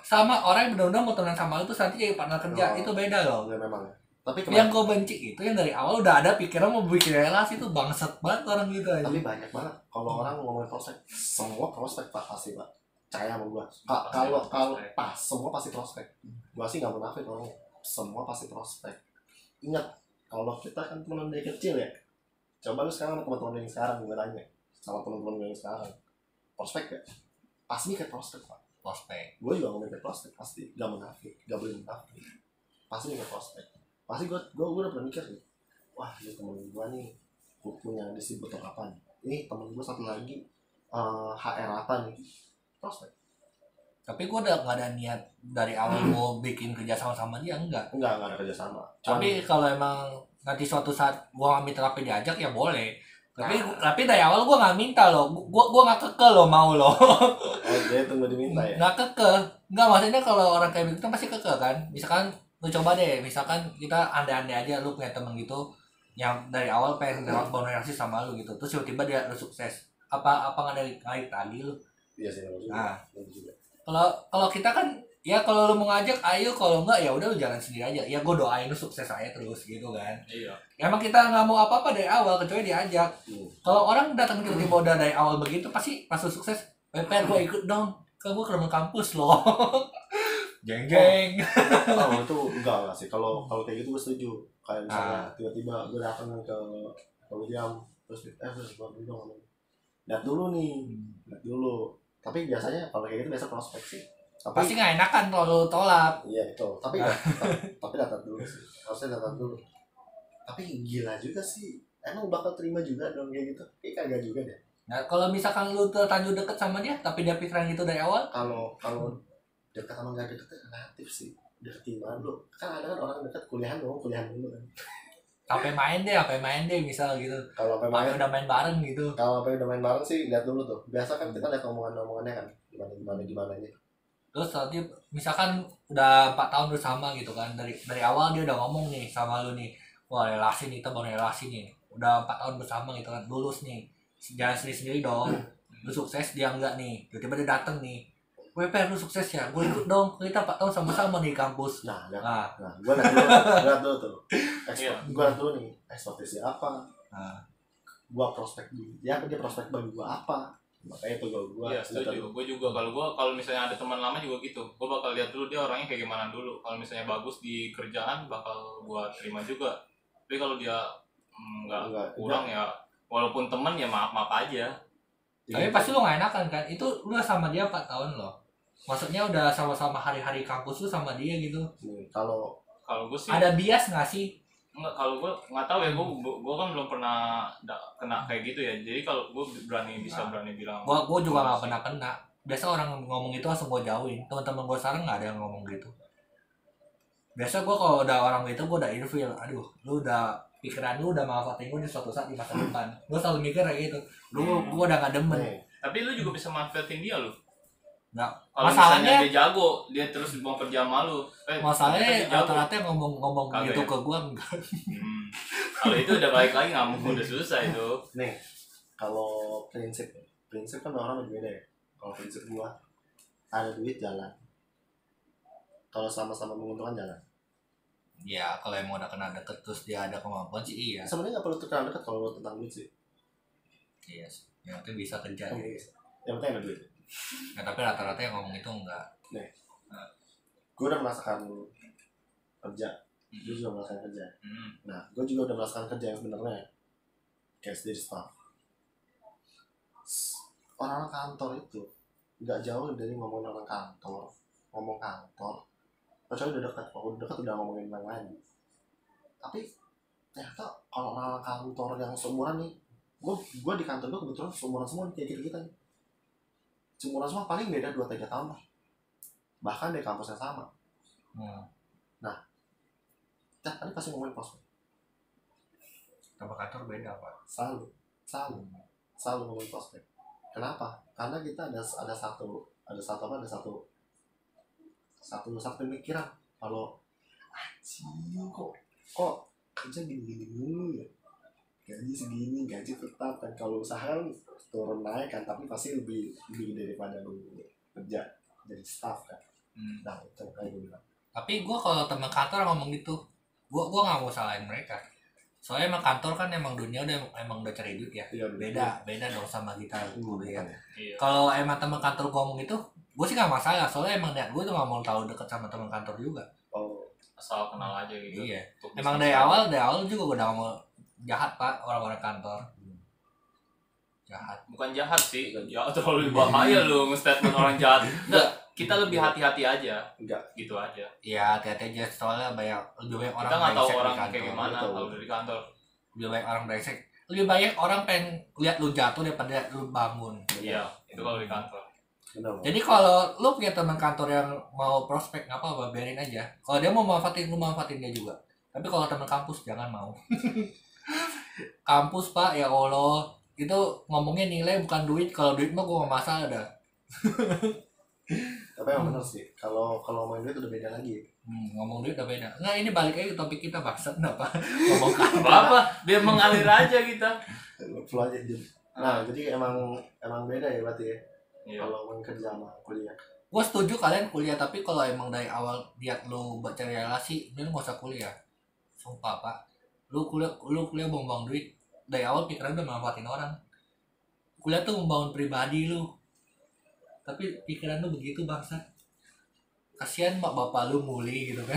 Speaker 2: sama orang yang benar-benar mau temenan sama lu terus nanti jadi partner kerja
Speaker 3: Oh.
Speaker 2: itu beda loh
Speaker 3: Enggak memang ya. Tapi
Speaker 2: yang
Speaker 3: kemarin,
Speaker 2: gue benci itu yang dari awal udah ada pikiran mau bikin relasi tuh bangsat banget orang gitu aja
Speaker 3: tapi banyak banget kalau orang ngomongin prospek, semua prospek pak pasti pak. Percaya sama gua. Kalau kalau pas semua pasti prospek. Gua sih nggak munafik orangnya. Semua pasti prospek. Ingat kalau kita kan teman dari kecil ya. Coba lu sekarang sama teman-teman yang sekarang gue tanya sama teman-teman yang sekarang. Prospek ya pasti mikir prospek pak.
Speaker 2: Prospek.
Speaker 3: Gue juga ngomongin prospek pasti. Gak munafik gak boleh munafik. Pasti mikir prospek. Pasti gue gue gue udah pernah mikir nih wah ini temen gue nih pu- punya distributor apa nih? Ini temen gue satu lagi eh, HR apa nih? Prospek.
Speaker 2: Tapi gue udah gak ada niat dari awal mau bikin kerja sama sama dia enggak.
Speaker 3: Enggak enggak ada kerjasama. Cuman-
Speaker 2: tapi kalau emang nanti suatu saat gue nggak minta tapi diajak ya boleh tapi
Speaker 3: Nah.
Speaker 2: tapi dari awal gue nggak minta loh. Gue gue nggak keke loh mau loh.
Speaker 3: Oh dia tunggu diminta ya?
Speaker 2: Nggak keke nggak maksudnya kalau orang kayak begitu pasti keke kan? Misalkan lu coba deh misalkan kita andai-andai aja lu punya temen gitu yang dari awal pengen lewat komunikasi sama lu gitu terus tiba-tiba dia lu sukses. Apa apa nggak dari kait tadi lu?
Speaker 3: Iya sih
Speaker 2: Nah. Kalau kalau kita kan ya kalau lu mau ngajak ayo. Kalau enggak ya udah lu jalan sendiri aja. Ya gue doain lu sukses aja terus gitu kan.
Speaker 1: Iya.
Speaker 2: Emang kita nggak mau apa-apa dari awal kecuali diajak.
Speaker 3: Hmm.
Speaker 2: kalau orang datang tiba-tiba udah dari awal begitu pasti pas lu sukses PPR gue ikut dong. Ke gue ke rumah kampus loh. Jeng jeng
Speaker 3: oh itu enggak enggak sih. Kalau kalau kayak gitu gue setuju. Kayak misalnya
Speaker 2: Ah.
Speaker 3: tiba-tiba gue datang ke ke William terus eh terus gue bilang lihat dulu nih. Lihat dulu. Tapi biasanya kalau kayak gitu biasa prospek sih tapi
Speaker 2: pasti nggak enakan kalau lu tolak.
Speaker 3: Iya itu tapi ya, tapi datang dulu sih. Harusnya datang dulu. Tapi gila juga sih. Emang bakal terima juga dong kayak gitu? Kayak kagak juga deh.
Speaker 2: Nah kalau misalkan lu terlanjur deket sama dia tapi dia pikiran gitu dari awal?
Speaker 3: Kalau kalau dekat sama nggak dekat itu relatif sih. Deketin mana lu. Kan ada kan orang dekat kuliahan dong kuliahan dulu kan.
Speaker 2: Sampai main deh sampai main deh misal gitu.
Speaker 3: Kalau apa main?
Speaker 2: sampai udah main bareng gitu.
Speaker 3: Kalau apa udah main bareng sih lihat dulu tuh. Biasa kan kita lihat omongan omongannya kan. Gimana gimana gimana nya
Speaker 2: terus nanti misalkan udah empat tahun bersama gitu kan dari dari awal dia udah ngomong nih sama lu nih wah relasi nih kita mau relasi nih. Udah empat tahun bersama gitu kan lulus nih. Jangan sendiri sendiri dong. Lu sukses dia enggak nih. Tiba-tiba dia dateng nih. WP lu sukses ya? Gue ikut dong. Kita empat tahun sama-sama nih di kampus.
Speaker 3: Nah lihat
Speaker 2: nah,
Speaker 3: nah gue lihat dulu gue lihat dulu tuh.
Speaker 1: Iya.
Speaker 3: ekspor gue lihat dulu nih ekspektasi apa?
Speaker 2: Nah.
Speaker 3: Gue prospek dia dia prospek bagi gue apa makanya tuh gue gue
Speaker 1: Iya setuju. Gue juga kalau gue kalau misalnya ada teman lama juga gitu. Gue bakal lihat dulu dia orangnya kayak gimana dulu. Kalau misalnya bagus di kerjaan bakal gue terima juga. Tapi kalau dia mm, nggak
Speaker 3: enggak
Speaker 1: kurang ya walaupun teman ya maaf maaf aja.
Speaker 2: tapi pasti lu gak enakan kan itu lu sama dia empat tahun loh maksudnya udah sama-sama hari-hari kampus lu sama dia gitu
Speaker 3: Nih, kalau
Speaker 1: Kalau gue sih
Speaker 2: ada bias nggak sih
Speaker 1: nggak kalau gue nggak tahu ya gue gue kan belum pernah da- kena kayak gitu ya. Jadi kalau gue berani bisa berani bilang.
Speaker 2: gua gua juga nggak pernah kena biasa orang ngomong itu langsung gua jauhin teman-teman gua sekarang nggak ada yang ngomong gitu biasa gua kalau udah orang gitu gua udah ilfeel aduh lu udah pikiran lu udah manfaatin gua di suatu saat di masa depan gua selalu mikir kayak gitu lu
Speaker 1: Hmm.
Speaker 2: gua udah gak demen
Speaker 3: nih
Speaker 1: Tapi lu juga bisa manfaatin dia loh.
Speaker 2: Nggak.
Speaker 1: Kalau
Speaker 2: Masalahnya-
Speaker 1: misalnya dia jago, dia terus mau kerja sama lu. Eh,
Speaker 2: masalahnya rata-rata ngomong-ngomong gitu
Speaker 1: ya?
Speaker 2: ke gua enggak
Speaker 1: Hmm. Kalau itu udah balik lagi nggak udah susah itu.
Speaker 3: nih kalau prinsip prinsip kan orang berbeda ya kalau prinsip gue ada duit jalan kalau sama-sama menguntungkan jalan
Speaker 2: ya kalau emang udah kena deket terus dia ada kemampuan sih iya
Speaker 3: sebenarnya nggak perlu terkenal dekat kalau lo tentang duit sih
Speaker 2: iya sih. yang penting bisa kerja ya.
Speaker 3: penting- yang penting ada duit
Speaker 2: Nah, tapi rata-rata yang ngomong itu enggak.
Speaker 3: Gue udah merasakan kerja. Gue juga merasakan kerja.
Speaker 1: Hmm.
Speaker 3: nah gue juga udah merasakan kerja yang sebenarnya. Kayak sendiri staff. Orang kantor itu nggak jauh dari ngomongin orang kantor ngomong kantor. Kecuali udah dekat kalau udah dekat udah ngomongin yang lain tapi ternyata kalau orang kantor yang seumuran nih gue gue di kantor gue kebetulan seumuran semua kayak kita kita nih seumuran semua paling beda dua tiga tahun lah. Bahkan di kampus yang sama.
Speaker 2: Hmm.
Speaker 3: tiap kali pasti ngomongin prospek
Speaker 2: sama kantor beda pak.
Speaker 3: Selalu selalu selalu ngomongin prospek kenapa? Karena kita ada ada satu ada satu apa ada satu satu satu pemikiran. Kalau anjing kok kok kerja gini gini mulu ya? Gaji segini gaji tetap kan kalau usaha kan turun naik kan tapi pasti lebih lebih daripada lu kerja jadi staff kan.
Speaker 2: Hmm.
Speaker 3: nah itu kayak gue bilang.
Speaker 2: Tapi gue kalau teman kantor ngomong gitu gue gua nggak mau salahin mereka. Soalnya emang kantor kan emang dunia udah emang udah cari duit ya.
Speaker 3: Iya
Speaker 2: beda beda dong sama kita
Speaker 3: Hmm, ya.
Speaker 1: Iya.
Speaker 2: kalau emang teman kantor gue ngomong itu gue sih nggak masalah. Soalnya emang niat gue tuh nggak mau tahu deket sama teman kantor juga.
Speaker 3: Oh.
Speaker 1: Asal kenal aja gitu.
Speaker 2: iya. Emang dari awal dari awal juga gue udah mau jahat pak orang-orang kantor jahat
Speaker 1: bukan jahat sih. Ya terlalu bahaya lu nge-statement orang jahat. Enggak, kita lebih hati-hati aja.
Speaker 3: enggak
Speaker 1: Gitu aja.
Speaker 2: ya hati-hati aja soalnya banyak lebih banyak orang
Speaker 1: kita nggak tahu orang kayak gimana kalau dari kantor.
Speaker 2: lebih banyak orang brengsek lebih banyak orang pengen lihat lu jatuh daripada lihat lu bangun
Speaker 1: Iya, itu kalau di kantor.
Speaker 3: benar Bang.
Speaker 2: Jadi kalau lu punya teman kantor yang mau prospek nggak apa-apa biarin aja. Kalau dia mau manfaatin lu manfaatin dia juga. Tapi kalau teman kampus jangan mau. kampus pak ya Allah itu ngomongnya nilai bukan duit. Kalau duit mah gua nggak masalah dah.
Speaker 3: tapi yang benar sih kalau kalau main duit udah beda lagi
Speaker 2: Hmm, ngomong duit udah beda. Nah ini balik lagi ke topik kita bahasa kenapa ngomong.
Speaker 1: Apa apa? Biar mengalir aja kita.
Speaker 3: flow aja jadi nah jadi emang emang beda ya berarti ya
Speaker 1: Iya.
Speaker 3: kalau main kerja sama kuliah
Speaker 2: Gue setuju kalian kuliah tapi kalau emang dari awal lihat lu buat cari relasi, lu nggak usah kuliah. Sumpah pak, lu kuliah lu kuliah buang-buang duit. Dari awal pikiran udah manfaatin orang. Kuliah tuh membangun pribadi lu. Tapi pikiran lu begitu bangsa. kasihan mak bapak lu muli gitu kan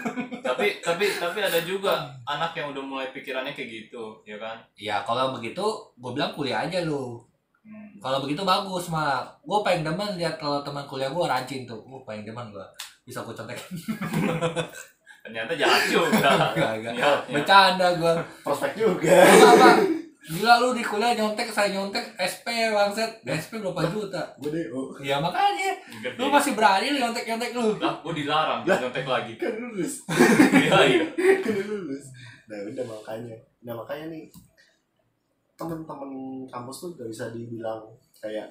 Speaker 1: tapi tapi tapi ada juga anak yang udah mulai pikirannya kayak gitu ya kan
Speaker 2: ya kalau begitu gue bilang kuliah aja lu
Speaker 1: Hmm.
Speaker 2: kalau begitu bagus malah gue paling demen lihat kalau teman kuliah gue rajin tuh gue paling demen gue bisa gue contek
Speaker 1: ternyata jahat juga.
Speaker 2: Enggak, enggak.
Speaker 1: Niatnya.
Speaker 2: bercanda gue
Speaker 3: prospek juga.
Speaker 2: Apa gila lu di kuliah nyontek saya nyontek SP bangset SP berapa juta?
Speaker 3: gue deh oh.
Speaker 2: Ya makanya.
Speaker 1: Gede.
Speaker 2: lu masih berani lu nyontek nyontek lu.
Speaker 1: Lah gue dilarang
Speaker 3: Lah.
Speaker 1: nyontek lagi.
Speaker 3: kan lulus.
Speaker 1: Iya iya.
Speaker 3: Kan lulus. Nah udah makanya. Nah makanya nih temen-temen kampus tuh gak bisa dibilang kayak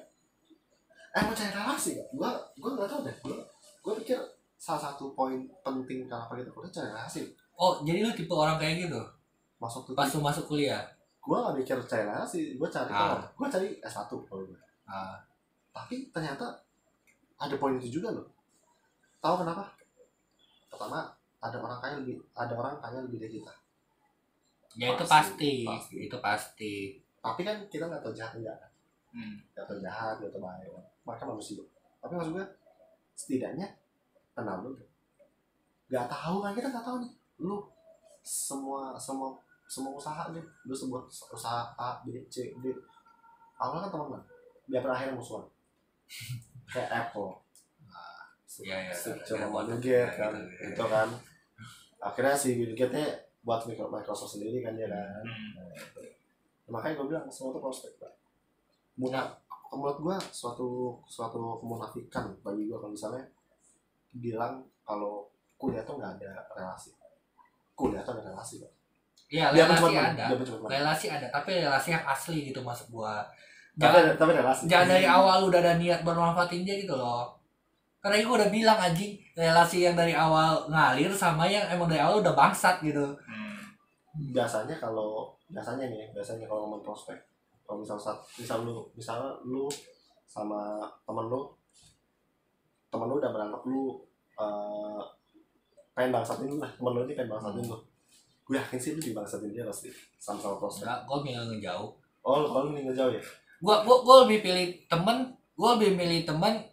Speaker 3: eh mau cari relasi gak? gua gua nggak tahu deh. Gua gua pikir salah satu poin penting kenapa kita kuliah cari relasi
Speaker 2: oh jadi lu tipe orang kayak gitu?
Speaker 3: Masuk tuh
Speaker 2: pas lu masuk kuliah?
Speaker 3: Gua gak mikir cari relasi gua cari
Speaker 2: Ah.
Speaker 3: gua cari S1 kalau gua.
Speaker 2: Ah.
Speaker 3: Tapi ternyata ada poin itu juga loh. Tahu kenapa? Pertama ada orang kaya lebih ada orang kaya lebih dari kita.
Speaker 2: Ya itu
Speaker 3: Pasti,
Speaker 2: pasti,
Speaker 3: pasti.
Speaker 2: itu pasti.
Speaker 3: Tapi kan kita nggak tahu jahat enggak kan?
Speaker 1: Hmm.
Speaker 3: nggak tahu jahat nggak tahu baik. Mereka manusia. Tapi maksud gue setidaknya kenal lu nggak? Tahu kan? Kita nggak tahu nih. Lu semua semua semua usaha nih lu sebuah usaha A B C D. Awalnya kan teman biar akhirnya musuhan kayak Apple.
Speaker 2: Iya,
Speaker 3: Steve
Speaker 2: iya,
Speaker 3: Jobs sama
Speaker 2: iya,
Speaker 3: Bill
Speaker 2: iya,
Speaker 3: Gates kan? itu kan? Akhirnya si Bill Gates buat Micro- Microsoft sendiri kan dia kan?
Speaker 1: Hmm.
Speaker 3: Nah, makanya gue bilang semua itu prospek pak. Muna, menurut gue suatu suatu kemunafikan bagi gue kalau misalnya bilang kalau kuliah tuh nggak ada relasi kuliah tuh ada relasi pak
Speaker 2: Iya, relasi ada. Relasi ada, tapi relasi yang asli gitu maksud gua.
Speaker 3: tapi
Speaker 2: Jangan
Speaker 3: tapi ada relasi
Speaker 2: jangan dari awal udah ada niat bermanfaatin dia gitu loh. Karena gua udah bilang anjing, relasi yang dari awal ngalir sama yang emang dari awal udah bangsat gitu.
Speaker 1: Hmm.
Speaker 3: biasanya kalau biasanya nih biasanya kalau ngomong prospek kalau misal saat misal lu misalnya lu sama temen lu temen lu udah beranggap lu eh pengen bangsatin lu lah temen lu ini pengen bangsatin lu gue yakin sih lu dibangsatin dia pasti sama-sama prospek.
Speaker 2: Enggak, gua milih ngejauh.
Speaker 3: oh lu kalau lu nih ngejauh ya?
Speaker 2: Gua gua, gua lebih pilih temen, gua lebih milih temen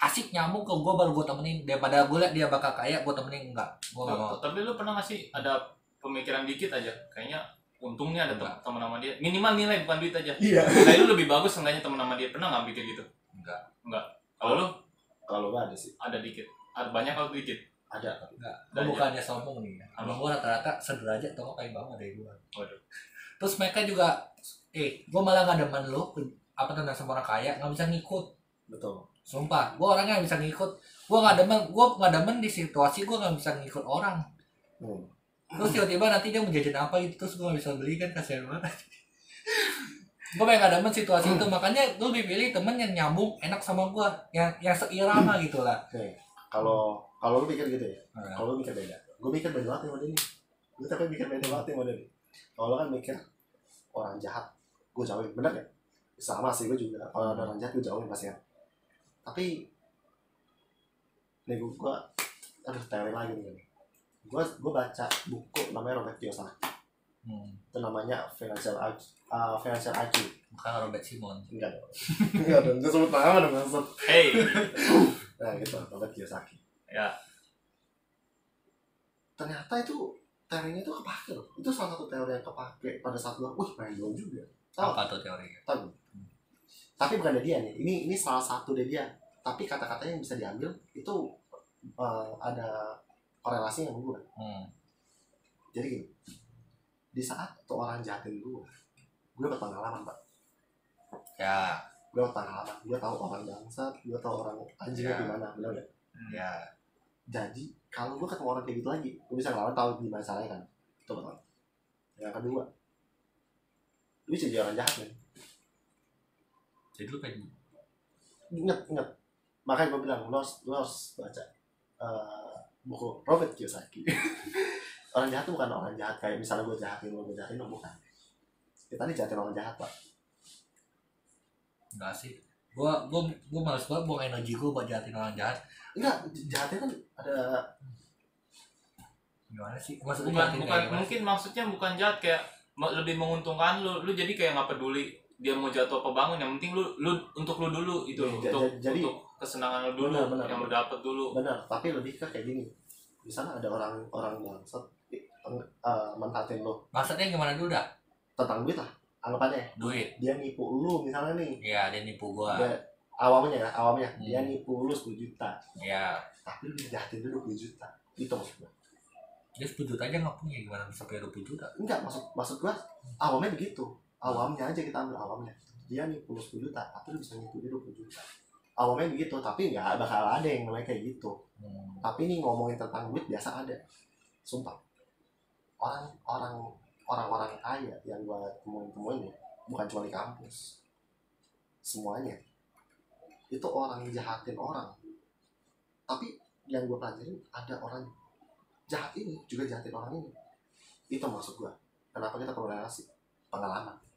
Speaker 2: asik nyambung ke gua baru gua temenin. Daripada gua liat dia bakal kaya gua temenin enggak. Gua gak mau.
Speaker 1: Tapi lu pernah gak sih ada pemikiran dikit aja? Kayaknya untungnya ada
Speaker 2: Enggak.
Speaker 1: teman sama dia. Minimal nilai bukan duit aja.
Speaker 3: Iya.
Speaker 1: Nilai lu lebih bagus seenggaknya teman sama dia. Pernah nggak pikir gitu?
Speaker 2: Enggak.
Speaker 1: Kalau lu
Speaker 3: kalau gue ada sih.
Speaker 1: Ada dikit. Ada banyak kalau dikit.
Speaker 3: Ada
Speaker 2: enggak
Speaker 1: Dan
Speaker 2: gua bukannya sombong nih ya. Abang gua rata-rata sederajat atau paling bawah dari gua.
Speaker 1: Waduh.
Speaker 2: terus mereka juga eh gua malah nggak demen lu apa tentang sama orang kaya nggak bisa ngikut.
Speaker 3: Betul.
Speaker 2: Sumpah gua orangnya nggak bisa ngikut. Gua nggak demen gua nggak demen di situasi gua nggak bisa ngikut orang.
Speaker 3: Hmm.
Speaker 2: terus tiba-tiba nanti dia mau jajan apa gitu terus gua nggak bisa beli kan kasihan banget gue pengen gak demen situasi itu. Makanya gue lebih pilih temen yang nyambung enak sama gue yang yang seirama gitu lah.
Speaker 3: Kalau kalau lu pikir gitu ya.
Speaker 2: Nah,
Speaker 3: kalau lu mikir beda. Gue mikir beda banget sama dia nih gue tapi mikir beda banget sama dia nih kalau lu kan mikir orang jahat gue jauhin. Bener ya sama sih gue juga. Kalau ada orang jahat gue jauhin pasti kan. Tapi nih gue gue aduh teori lagi nih gue gue baca buku namanya Robert Kiyosaki
Speaker 2: hmm,
Speaker 3: itu namanya financial IQ, uh, financial IQ
Speaker 2: bukan Robert Simon.
Speaker 3: Enggak. Dong enggak dong gue sebut nama dong maksud.
Speaker 1: Hey.
Speaker 3: Nah gitu. Robert Kiyosaki
Speaker 1: ya.
Speaker 3: Ternyata itu teorinya itu kepake loh. Itu salah satu teori yang kepake pada saat gue wih main dong juga tahu?
Speaker 2: Apa tuh teorinya
Speaker 3: tahu? Tapi bukan dari dia nih. Ini ini salah satu dari dia. Tapi kata-katanya yang bisa diambil itu eh, ada korelasi yang gue
Speaker 2: hmm.
Speaker 3: jadi gini di saat tuh orang jahatin gue gue berpengalaman pak.
Speaker 2: Ya.
Speaker 3: Gue berpengalaman gue tahu orang bangsat gue tahu orang anjingnya
Speaker 2: Ya.
Speaker 3: gimana benar gak
Speaker 2: ya.
Speaker 3: Jadi kalau gue ketemu orang kayak gitu lagi gue bisa ngelawan tahu gimana caranya kan? Itu betul yang kedua lu jadi orang jahat nih
Speaker 2: jadi lu pengen
Speaker 3: inget inget makanya gue bilang lo harus lo harus baca eh, buku Robert Kiyosaki orang jahat tuh bukan orang jahat kayak misalnya gue jahatin lo gue jahatin lo bukan. Kita nih jahatin orang jahat pak.
Speaker 2: Enggak sih. Gua gua gua males banget buang energi gua buat jahatin orang jahat.
Speaker 3: Enggak jahatnya kan ada
Speaker 2: gimana sih? Maksudnya
Speaker 1: bukan bukan mungkin maksudnya bukan jahat kayak lebih menguntungkan lu. Lu jadi kayak nggak peduli dia mau jatuh apa bangun. Yang penting lu lu untuk lu dulu itu
Speaker 3: Iya,
Speaker 1: untuk
Speaker 3: jadi-
Speaker 1: untuk kesenangan lu dulu
Speaker 3: Benar, benar,
Speaker 1: yang lu dapet dulu.
Speaker 3: Benar tapi lebih ke kayak gini di sana ada orang orang bangsat uh, manfaatin lo.
Speaker 2: Maksudnya gimana dulu dah
Speaker 3: tentang duit lah anggapannya.
Speaker 2: Duit?
Speaker 3: Dia nipu lu misalnya nih.
Speaker 2: Ya dia nipu gua.
Speaker 3: Dia awamnya ya awamnya.
Speaker 2: Hmm.
Speaker 3: dia nipu lu 10 juta.
Speaker 2: Ya
Speaker 3: tapi lu jahatin dulu 20 juta. Itu maksud gua.
Speaker 2: Dia 10 juta aja nggak punya gimana bisa punya 20 juta?
Speaker 3: Enggak maksud maksud gua awamnya begitu. Awamnya aja kita ambil awamnya. Dia nipu lu 10 juta tapi lu bisa nipu dia 20 juta awamnya begitu tapi nggak bakal ada yang namanya kayak gitu.
Speaker 2: Hmm.
Speaker 3: tapi ini ngomongin tentang duit biasa ada. Sumpah. Orang orang orang-orang kaya yang gua temuin temuin ya bukan cuma di kampus. Semuanya. Itu orang jahatin orang. Tapi yang gua pelajarin ada orang jahat ini juga jahatin orang ini. Itu maksud gua. Kenapa kita perlu relasi? Pengalaman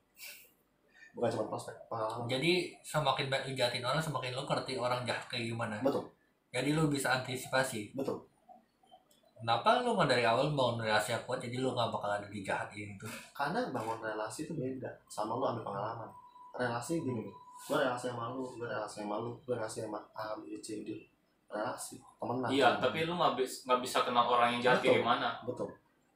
Speaker 3: bukan cuma prospek pengalaman.
Speaker 2: Jadi semakin banyak lu jahatin orang semakin lu ngerti orang jahat kayak gimana.
Speaker 3: Betul.
Speaker 2: Jadi lu bisa antisipasi.
Speaker 3: Betul.
Speaker 2: Kenapa lu nggak dari awal bangun relasi yang kuat jadi lu nggak bakal ada dijahatin itu
Speaker 3: karena bangun relasi itu beda sama lu ambil pengalaman. Relasi gini nih gue relasi sama lu gue relasi sama lu gue relasi sama A B C D. Relasi temenan.
Speaker 1: Iya tapi lu nggak bis- nggak bisa kenal orang yang jahat kayak
Speaker 3: Betul.
Speaker 1: gimana.
Speaker 3: Betul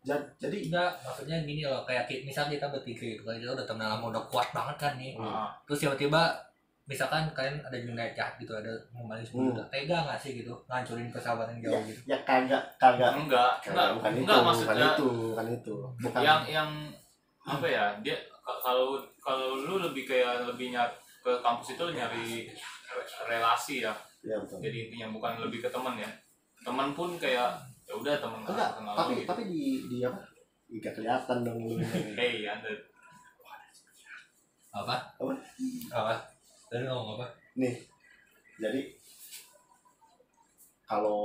Speaker 3: jadi, jadi
Speaker 2: enggak maksudnya gini loh kayak ki- misal kita bertiga gitu kan kita udah temen lama udah kuat banget kan nih.
Speaker 1: Ah,
Speaker 2: terus tiba-tiba misalkan kalian ada niat jahat gitu ada ngembali sepuluh
Speaker 3: Hmm.
Speaker 2: tega nggak sih gitu ngancurin persahabatan jauh gitu?
Speaker 3: ya kagak kagak.
Speaker 1: Enggak enggak
Speaker 3: bukan itu
Speaker 1: enggak
Speaker 3: bukan
Speaker 1: maksudnya
Speaker 3: itu bukan itu. Bukan.
Speaker 1: yang yang apa ya dia ka- kalau kalau lu lebih kayak lebih nyari ke kampus itu nyari re- relasi ya.
Speaker 3: Ya betul.
Speaker 1: Jadi intinya bukan lebih ke teman ya. Teman pun kayak ya udah teman
Speaker 3: enggak
Speaker 1: kenal
Speaker 3: tapi
Speaker 1: gitu.
Speaker 3: tapi di di apa? Gak kelihatan dong.
Speaker 1: Hey anda
Speaker 2: apa?
Speaker 3: Apa?
Speaker 2: apa? Tadi ngomong apa?
Speaker 3: Nih jadi kalau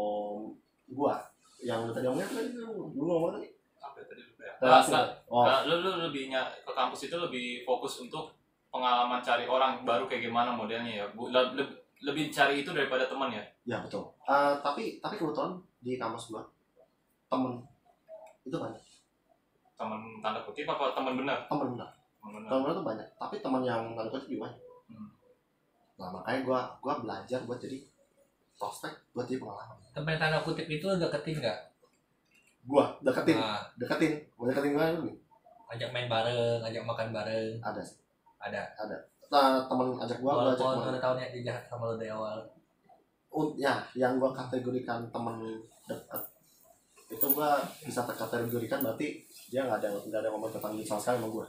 Speaker 3: gua yang tadi ngomongin apa tadi? Lu ngomong tadi?
Speaker 1: Apa tadi lupa ya Nggak,
Speaker 3: oh.
Speaker 1: Nah, lu, lu lebih ny- ke kampus itu lebih fokus untuk pengalaman cari orang baru kayak gimana modelnya ya. Bu, le- le- lebih cari itu daripada teman ya?
Speaker 3: Ya betul. Eh, tapi tapi kebetulan di kampus gua temen itu banyak.
Speaker 1: teman tanda kutip apa teman benar
Speaker 3: Temen benar.
Speaker 1: teman benar
Speaker 3: Temen benar tuh banyak. Tapi teman yang tanda kutip juga banyak.
Speaker 1: Hmm.
Speaker 3: Nah makanya gua gua belajar buat jadi prospek buat jadi pengalaman.
Speaker 2: temen tanda kutip itu udah keting nggak
Speaker 3: Gua deketin,
Speaker 2: nah,
Speaker 3: deketin. Mau deketin gua nih?
Speaker 2: ajak main bareng ajak makan bareng
Speaker 3: Ada sih.
Speaker 2: ada
Speaker 3: Nah, temen ajak gua, gua ajak gua.
Speaker 2: udah tahu niat jahat sama lo dari awal
Speaker 3: ya, yang gua kategorikan temen dekat itu gua bisa terkategorikan berarti dia nggak ada nggak ada ngomong tentang duit sama sekali sama gua.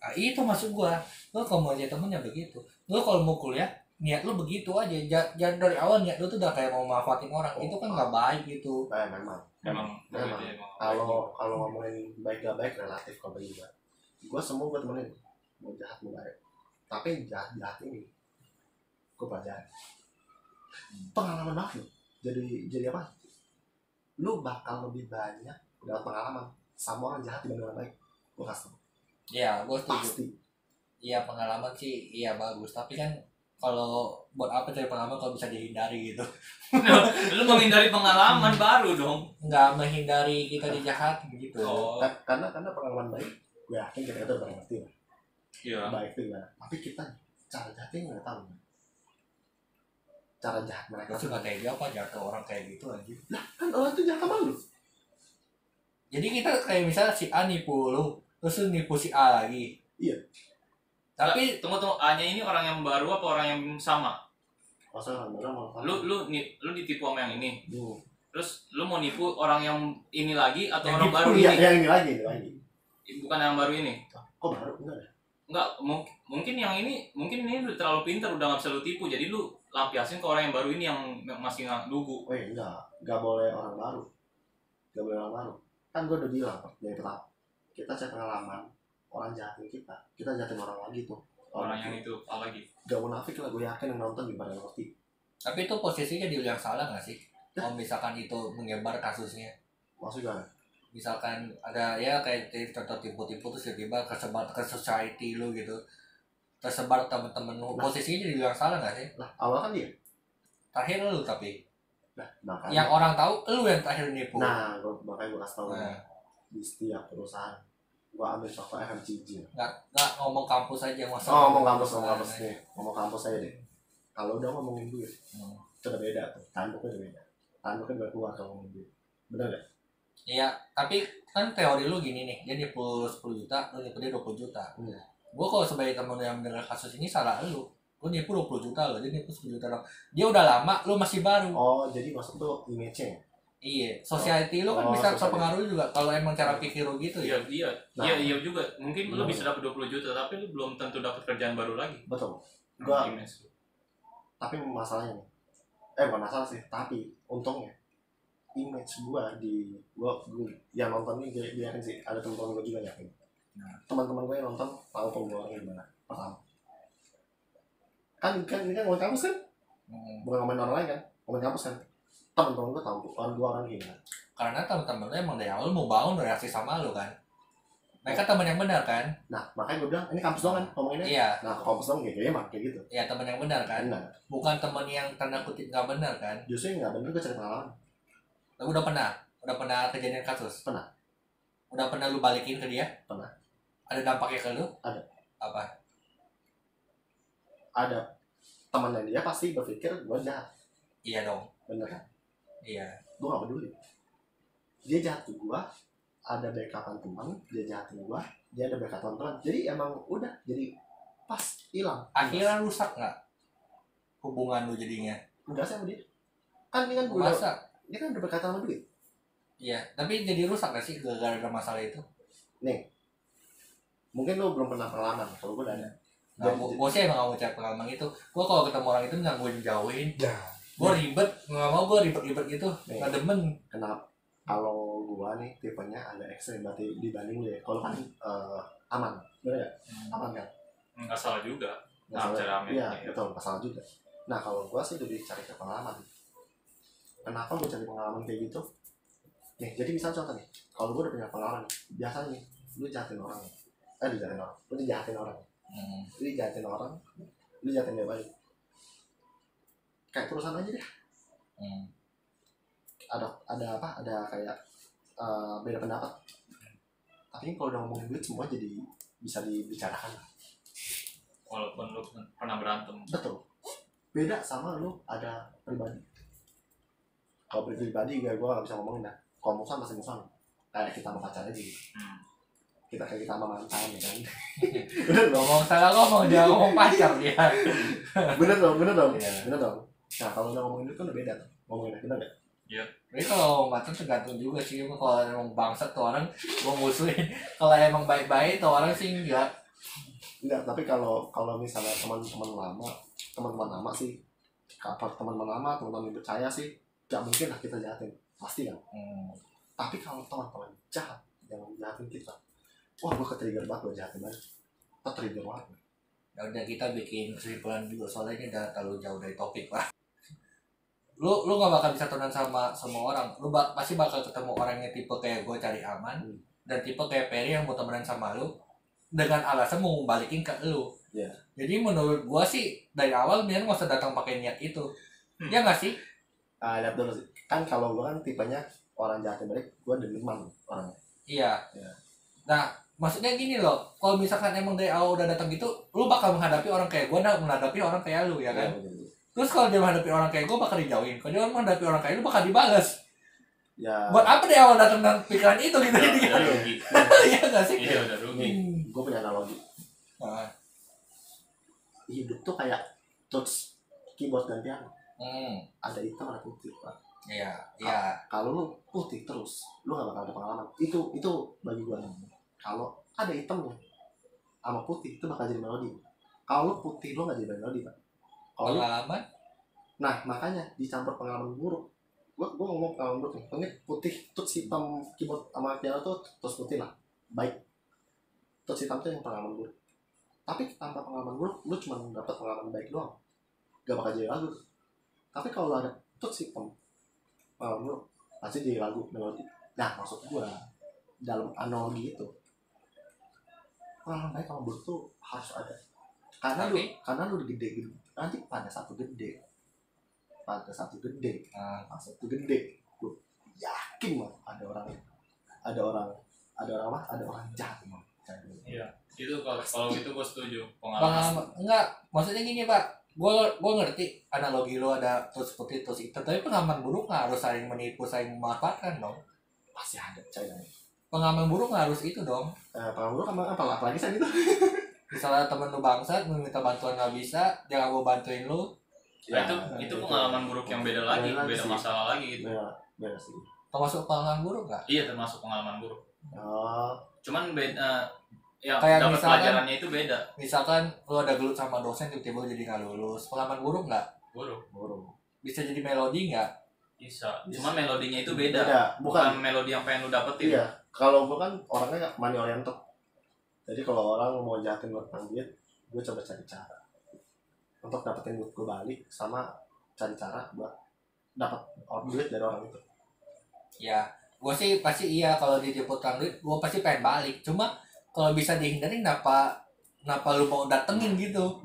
Speaker 2: Nah, itu maksud gua. Lo kalau mau jadi temennya begitu. Lo kalau mau kuliah, niat lo begitu aja. Ja- Jangan dari awal niat lo tuh udah kayak mau manfaatin orang. Itu kan nggak baik gitu.
Speaker 3: Eh, memang.
Speaker 1: emang
Speaker 3: Memang.
Speaker 1: iya,
Speaker 3: kalau kalau ngomongin baik gak baik relatif kalau bagi gue gue semua gue temenin mau jahat mau baik tapi jahat jahat ini gue pelajari pengalaman banget lo jadi jadi apa lu bakal lebih banyak dapat pengalaman sama orang jahat dibanding orang baik gue kasih tau.
Speaker 2: Iya, gua setuju.
Speaker 3: pasti
Speaker 2: Iya pengalaman sih, iya bagus. Tapi kan kalau buat apa cari pengalaman kalau bisa dihindari gitu?
Speaker 1: lu menghindari pengalaman baru dong
Speaker 2: Nggak menghindari kita dijahat gitu.
Speaker 1: oh
Speaker 3: Ka- karena karena pengalaman baik gue yakin kita itu ngerti lah
Speaker 1: iya
Speaker 3: baik itu gimana tapi kita cara jahatnya nggak tahu cara jahat mereka
Speaker 2: sih nggak tega apa jahat ke orang kayak gitu aja.
Speaker 3: kan orang itu jahat sama lu
Speaker 2: Jadi kita kayak misalnya si A nipu lu, terus lu nipu si A lagi.
Speaker 3: Iya.
Speaker 2: Tapi
Speaker 1: tunggu tunggu A nya ini orang yang baru apa orang yang sama
Speaker 3: orang orang mau
Speaker 1: lu lu ni- lu ditipu sama yang ini
Speaker 3: Hmm.
Speaker 1: terus lu mau nipu orang yang ini lagi atau
Speaker 2: Yang
Speaker 1: orang
Speaker 2: nipu,
Speaker 1: baru
Speaker 3: Iya,
Speaker 1: ini
Speaker 3: yang ini lagi, ini lagi.
Speaker 1: bukan yang baru ini
Speaker 3: Kok baru? Enggak ada.
Speaker 1: Enggak, mung- mungkin yang ini mungkin ini udah terlalu pintar udah nggak bisa lu tipu jadi lu lampiasin ke orang yang baru ini yang masih nggak lugu
Speaker 3: Oh iya, enggak. Enggak boleh orang baru. Enggak boleh orang baru. Kan gue udah bilang dari pertama. Kita cek pengalaman orang jahatin kita. Kita jahatin orang lagi tuh.
Speaker 1: orang yang itu apa lagi
Speaker 3: Gak munafik lah, gue yakin yang nonton gimana yang ngerti.
Speaker 2: tapi itu posisinya dia yang salah nggak sih? Kalau misalkan itu menyebar kasusnya,
Speaker 3: Maksudnya?
Speaker 2: Misalkan ada ya kayak contoh tipu-tipu terus tiba-tiba kesebar ke society lu gitu, tersebar temen-temen lu,
Speaker 3: Nah.
Speaker 2: posisinya jadi yang salah nggak sih?
Speaker 3: Lah, awal kan dia.
Speaker 2: Terakhir lu tapi,
Speaker 3: Nah, makanya.
Speaker 2: yang orang tahu lu yang terakhir nipu.
Speaker 3: Nah, gua, makanya gue kasih tau
Speaker 2: Nah.
Speaker 3: di setiap perusahaan gua ambil contoh FMCG
Speaker 2: nggak nggak ngomong kampus aja masa
Speaker 3: oh ngomong kampus ngomong
Speaker 2: Nah,
Speaker 3: kampus nih ngomong kampus aja deh kalau udah ngomongin duit
Speaker 2: hmm.
Speaker 3: itu udah beda tuh tanduknya udah beda tanduknya udah keluar kalau ngomongin duit bener gak?
Speaker 2: Iya, tapi kan teori lu gini nih, dia nipu 10 juta, lu nipu dia 20 juta.
Speaker 3: Iya.
Speaker 2: Gua kalau sebagai temen yang mendengar kasus ini salah lu. Lu nipu 20 juta lo, dia nipu 10 juta dong. Dia udah lama, lu masih baru.
Speaker 3: oh jadi maksud tuh image-nya ya?
Speaker 2: Iya, society lu kan
Speaker 3: Oh,
Speaker 2: bisa terpengaruh juga kalau emang cara pikir lu gitu
Speaker 1: Iya,
Speaker 2: ya.
Speaker 1: iya,
Speaker 3: Nah.
Speaker 1: iya, iya juga. Mungkin lu bisa dapat 20 juta, tapi lu belum tentu dapat kerjaan baru lagi.
Speaker 3: betul Gua- tapi masalahnya nih eh bukan masalah sih tapi untungnya image gua di gua, gua yang nonton ini dia, dia sih ada teman-teman gua juga yakin
Speaker 2: Nah.
Speaker 3: teman-teman gua yang nonton tahu kok gua orangnya gimana pertama kan kan ini kan ngomongin kampus kan
Speaker 2: Hmm.
Speaker 3: bukan ngomongin orang lain kan ngomongin kampus kan teman-teman gua tahu orang gua orang gimana
Speaker 2: Karena temen-temen lu emang dari awal mau bangun reaksi sama lu kan. Mereka temen yang benar kan?
Speaker 3: nah makanya gua bilang ini kampus doang kan ngomonginnya
Speaker 2: Iya,
Speaker 3: nah kampus kayak gini mah kayak gitu
Speaker 2: iya temen yang benar kan.
Speaker 3: benar
Speaker 2: Bukan temen yang tanda kutip nggak benar kan.
Speaker 3: justru yang nggak bener gua cari pengalaman
Speaker 2: Lu udah pernah? Udah pernah kejadian kasus?
Speaker 3: Pernah.
Speaker 2: Udah pernah lu balikin ke dia?
Speaker 3: Pernah.
Speaker 2: Ada dampaknya ke lu?
Speaker 3: Ada.
Speaker 2: Apa?
Speaker 3: ada temannya dia pasti berpikir gua jahat
Speaker 2: Iya dong.
Speaker 3: bener kan
Speaker 2: Iya.
Speaker 3: gue gak peduli dia jahat ke gue ada backupan teman dia jahat ke gue dia ada backupan teman jadi emang udah jadi pas hilang
Speaker 2: Akhirnya rusak nggak hubungan lu jadinya?
Speaker 3: enggak sih sama dia kan ini kan udah
Speaker 2: Masa?
Speaker 3: Dia kan udah berkaitan sama duit
Speaker 2: Iya. Tapi jadi rusak nggak sih gara-gara masalah itu?
Speaker 3: mungkin lu belum pernah pengalaman kalau gue ada
Speaker 2: Nah, gua, gua sih emang gak mau cari pengalaman itu. Gua kalau ketemu orang itu nggak gue jauhin.
Speaker 3: ya
Speaker 2: Gua ribet, nggak mau gua ribet-ribet gitu.
Speaker 3: Nih.
Speaker 2: Nggak demen.
Speaker 3: kenapa kalau gue nih tipenya agak ekstrem berarti dibanding lu ya kalau kan eh, aman bener gak aman kan
Speaker 1: Nggak salah juga.
Speaker 3: Nggak
Speaker 1: Nah,
Speaker 3: salah.
Speaker 1: cara aman,
Speaker 3: iya
Speaker 1: iya.
Speaker 3: betul nggak salah juga nah kalau gue sih lebih cari ke pengalaman kenapa gue cari pengalaman kayak gitu? Nih jadi misal contoh nih kalau gue udah punya pengalaman biasanya nih lu jahatin orang eh lu jahatin orang lu jahatin orang
Speaker 2: Hmm.
Speaker 3: lu jahatin orang lu jahatin dia balik kayak perusahaan aja deh.
Speaker 2: Hmm.
Speaker 3: ada ada apa? Ada kayak eh, beda pendapat. Tapi kalau udah ngomongin duit semua jadi bisa dibicarakan.
Speaker 1: Walaupun lu pernah berantem.
Speaker 3: betul. Beda sama lu ada pribadi kalau pribadi gue gue gak bisa ngomongin dah kalau musuhan masih musuhan kayak kita sama pacar aja gitu
Speaker 1: Hmm.
Speaker 3: kita kayak kita sama mantan ya kan bener dong
Speaker 2: Ngomong salah ngomong dia ngomong pacar dia.
Speaker 3: bener dong bener dong
Speaker 2: Iya.
Speaker 3: bener dong nah kalau udah ngomongin duit kan udah beda tuh ngomongin bener gak
Speaker 2: Tapi kalau macam tergantung juga sih. Kalau emang bangsat tuh orang gua musuhin. Kalau emang baik-baik tuh orang sih enggak.
Speaker 3: enggak tapi kalau kalau misalnya teman-teman lama teman-teman lama sih kapal teman-teman lama teman-teman percaya sih gak mungkin lah kita jahatin pasti kan
Speaker 2: Hmm.
Speaker 3: tapi kalau teman-teman jahat yang jahatin kita wah gue ketrigger banget gue jahatin banget ketrigger banget
Speaker 2: Ya udah kita bikin kesimpulan juga soalnya ini udah terlalu jauh dari topik lah. Lu lu gak bakal bisa temenan sama semua orang. Lu bak- pasti bakal ketemu orang yang tipe kayak gue cari aman
Speaker 3: Hmm.
Speaker 2: dan tipe kayak Perry yang mau temenan sama lu dengan alasan mau balikin ke lu.
Speaker 3: Iya.
Speaker 2: Jadi menurut gua sih dari awal biar nggak usah datang pakai niat itu.
Speaker 1: Hmm.
Speaker 2: Ya nggak sih?
Speaker 3: Ah lihat dulu sih kan kalau gue kan tipenya orang jahatin balik gue deniman orangnya
Speaker 2: Iya.
Speaker 3: Iya.
Speaker 2: Nah, maksudnya gini loh, kalau misalkan emang dari awal udah datang gitu, lu bakal menghadapi orang kayak gua dan menghadapi orang kayak lu ya kan?
Speaker 3: Iya, betul.
Speaker 2: Terus kalau dia menghadapi orang kayak gua bakal dijauhin. Kalau dia menghadapi orang kayak lu bakal dibales.
Speaker 3: ya
Speaker 2: Buat apa dari awal datang dengan pikiran itu gitu
Speaker 1: Udah,
Speaker 2: dia?
Speaker 1: udah rugi.
Speaker 2: Iya nggak sih?
Speaker 1: Iya, udah rugi.
Speaker 2: Hmm.
Speaker 3: gue punya analogi
Speaker 2: Nah,
Speaker 3: hidup tuh kayak touch keyboard dan piano
Speaker 2: Hmm.
Speaker 3: ada hitam ada putih pak
Speaker 2: Iya, iya.
Speaker 3: kalau lu putih terus lu gak bakal ada pengalaman itu itu bagi gue kalau ada hitamnya sama putih itu bakal jadi melodi kalau lu putih lu gak jadi melodi pak kalau lu
Speaker 2: Pengalaman?
Speaker 3: Nah, makanya dicampur pengalaman buruk. Gua gua ngomong pengalaman buruk nih. Ini putih tuh hitam keyboard sama piano tuh terus putih lah. Baik. Tuh hitam tuh yang pengalaman buruk. Tapi tanpa pengalaman buruk, lu cuma dapat pengalaman baik doang. Gak bakal jadi lagu. Tapi kalau ada tuh hitam pengalaman buruk, pasti jadi lagu melodi. Nah, maksud gua dalam analogi itu pengalaman baik sama buruk tuh harus ada. Karena lu,
Speaker 2: Tapi-
Speaker 3: karena lu gede gitu. Nanti pada satu gede, pada satu gede
Speaker 2: Nah,
Speaker 3: pas itu gede gue yakin mah ada orang ada orang ada orang apa ada orang jahat emang
Speaker 1: Iya. Itu kalau kalau gitu gue setuju. Pengalaman.
Speaker 2: pengalaman enggak maksudnya gini pak gue gue ngerti analogi lo ada terus seperti itu sih. Tapi pengalaman buruk nggak harus saling menipu saling memanfaatkan dong.
Speaker 3: Pasti ada China
Speaker 2: pengalaman buruk nggak harus itu dong.
Speaker 3: Eh, pengalaman apa apa? Apalagi saya itu?
Speaker 2: Misalnya temen lu bangsat lu minta bantuan nggak bisa dia nggak mau bantuin lu.
Speaker 1: Nah, itu itu pengalaman buruk yang beda lagi,
Speaker 3: beda lagi
Speaker 1: beda masalah lagi gitu.
Speaker 3: beda beda sih.
Speaker 2: Termasuk pengalaman buruk nggak?
Speaker 1: Iya termasuk pengalaman buruk.
Speaker 3: oh.
Speaker 1: Cuman beda ya
Speaker 2: Kayak misalkan-
Speaker 1: pelajarannya itu beda.
Speaker 2: misalkan lu ada gelut sama dosen tiba-tiba jadi nggak lulus. Pengalaman buruk nggak?
Speaker 1: Buruk.
Speaker 3: burung
Speaker 2: bisa jadi melodi nggak?
Speaker 1: Bisa. Cuman melodinya itu beda.
Speaker 3: beda.
Speaker 1: Bukan,
Speaker 3: bukan.
Speaker 1: melodi yang pengen lu dapetin.
Speaker 3: iya. Kalau gue kan orangnya money oriented. Jadi kalau orang mau jahatin tentang duit gue coba cari cara. Untuk dapetin duit gue balik sama cari cara buat dapat duit dari orang itu.
Speaker 2: Ya gue sih pasti iya kalau ditipu tentang duit gue pasti pengen balik. Cuma kalau bisa dihindari kenapa kenapa lu mau datengin gitu?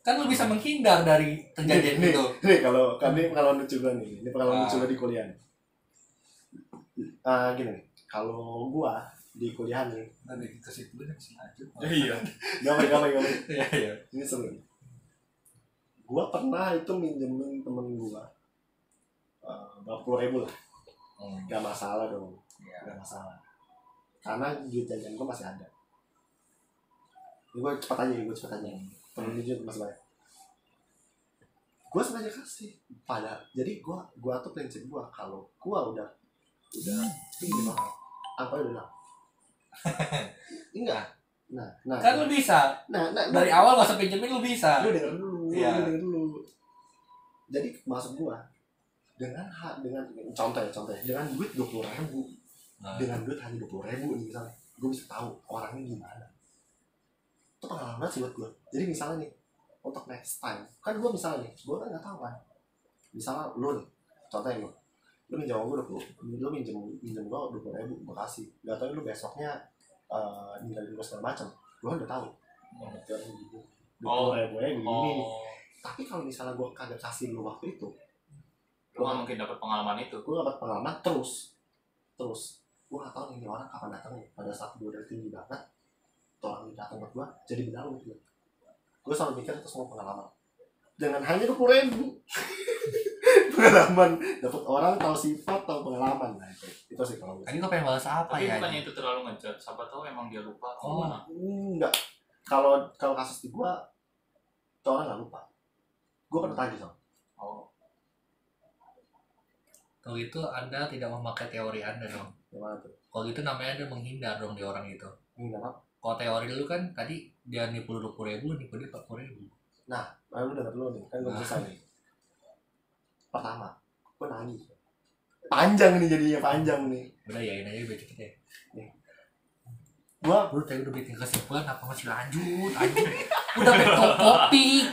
Speaker 2: Kan lu bisa menghindar dari kejadian itu.
Speaker 3: nih kalau ini pengalaman lucu gue nih ini pengalaman
Speaker 2: Ah.
Speaker 3: lucu gue di kuliah nih. Ah, gini kalau gua di kuliah nih
Speaker 2: nanti kesimpulan yang selanjut
Speaker 1: Iya.
Speaker 3: gampang gampang gampang.
Speaker 2: Iya iya.
Speaker 3: Ini seru gua pernah itu minjemin temen gua berapa puluh ribu lah.
Speaker 2: Hmm,
Speaker 3: gak masalah dong
Speaker 2: iya.
Speaker 3: gak masalah. Karena duit jajan gua masih ada gua cepat aja gua cepat aja. Temen jujur masih banyak gua sengaja kasih. Pada jadi gua gua tuh prinsip gua kalau gua udah udah tinggi banget apa udah bilang? Enggak. Nah nah.
Speaker 2: Kan lu bisa.
Speaker 3: Nah, nah, nah,
Speaker 2: dari awal gak usah pinjemin lu bisa.
Speaker 3: Lu denger dulu
Speaker 2: Iya.
Speaker 3: lu denger dulu. Jadi maksud gua dengan hak dengan contoh ya contoh ya. Dengan duit dua puluh ribu.
Speaker 2: Nah.
Speaker 3: dengan duit hanya dua puluh ribu nih misalnya. Gue bisa tahu orangnya gimana itu pengalaman banget sih buat gue jadi misalnya nih untuk next time kan gue misalnya nih gue kan nggak tahu kan. Misalnya lu nih contohnya lu lu minjem gue dua lu minjem minjem gue dua puluh ribu gue kasih. Nggak tahu lu besoknya uh, ninggalin gue segala macam gue kan udah tahu. Oh dua puluh ribu ya begini
Speaker 1: Oh.
Speaker 3: tapi kalau misalnya gue kagak kasih lu waktu itu
Speaker 1: Lu nggak mungkin dapat pengalaman itu.
Speaker 3: gue dapat pengalaman terus terus. Gue gak tahu nih ini orang kapan datangnya pada saat gue udah tinggi banget ini datang ke gue jadi benar gitu gue selalu mikir itu semua pengalaman. Dengan hanya dua puluh ribu. Pengalaman. Dapat orang tahu sifat tahu pengalaman. Nah itu. Itu sih kalau gue
Speaker 2: tadi kau pengen balas apa
Speaker 1: Tapi
Speaker 2: ya
Speaker 1: bukannya itu terlalu ngejat. Siapa tahu emang dia lupa.
Speaker 2: Oh.
Speaker 1: gimana.
Speaker 3: enggak. Kalau kalau kasus di gue tuh orang nggak lupa. Gue pernah tagih sama
Speaker 1: Oh.
Speaker 2: kalau itu anda tidak memakai teori anda dong.
Speaker 3: Gimana tuh?
Speaker 2: Kalau itu namanya anda menghindar dong di orang itu.
Speaker 3: Ini apa
Speaker 2: kalau teori lu kan tadi dia nipu dua puluh ribu nipu dia empat puluh ribu.
Speaker 3: Nah lu denger dulu nih kan gue selesai nih. Pertama gue nangis panjang nih jadinya panjang nih.
Speaker 2: Udah ya ini aja biar cepet ya.
Speaker 3: Gua
Speaker 2: lu tadi udah bikin kesimpulan apa masih lanjut lanjut udah betul topik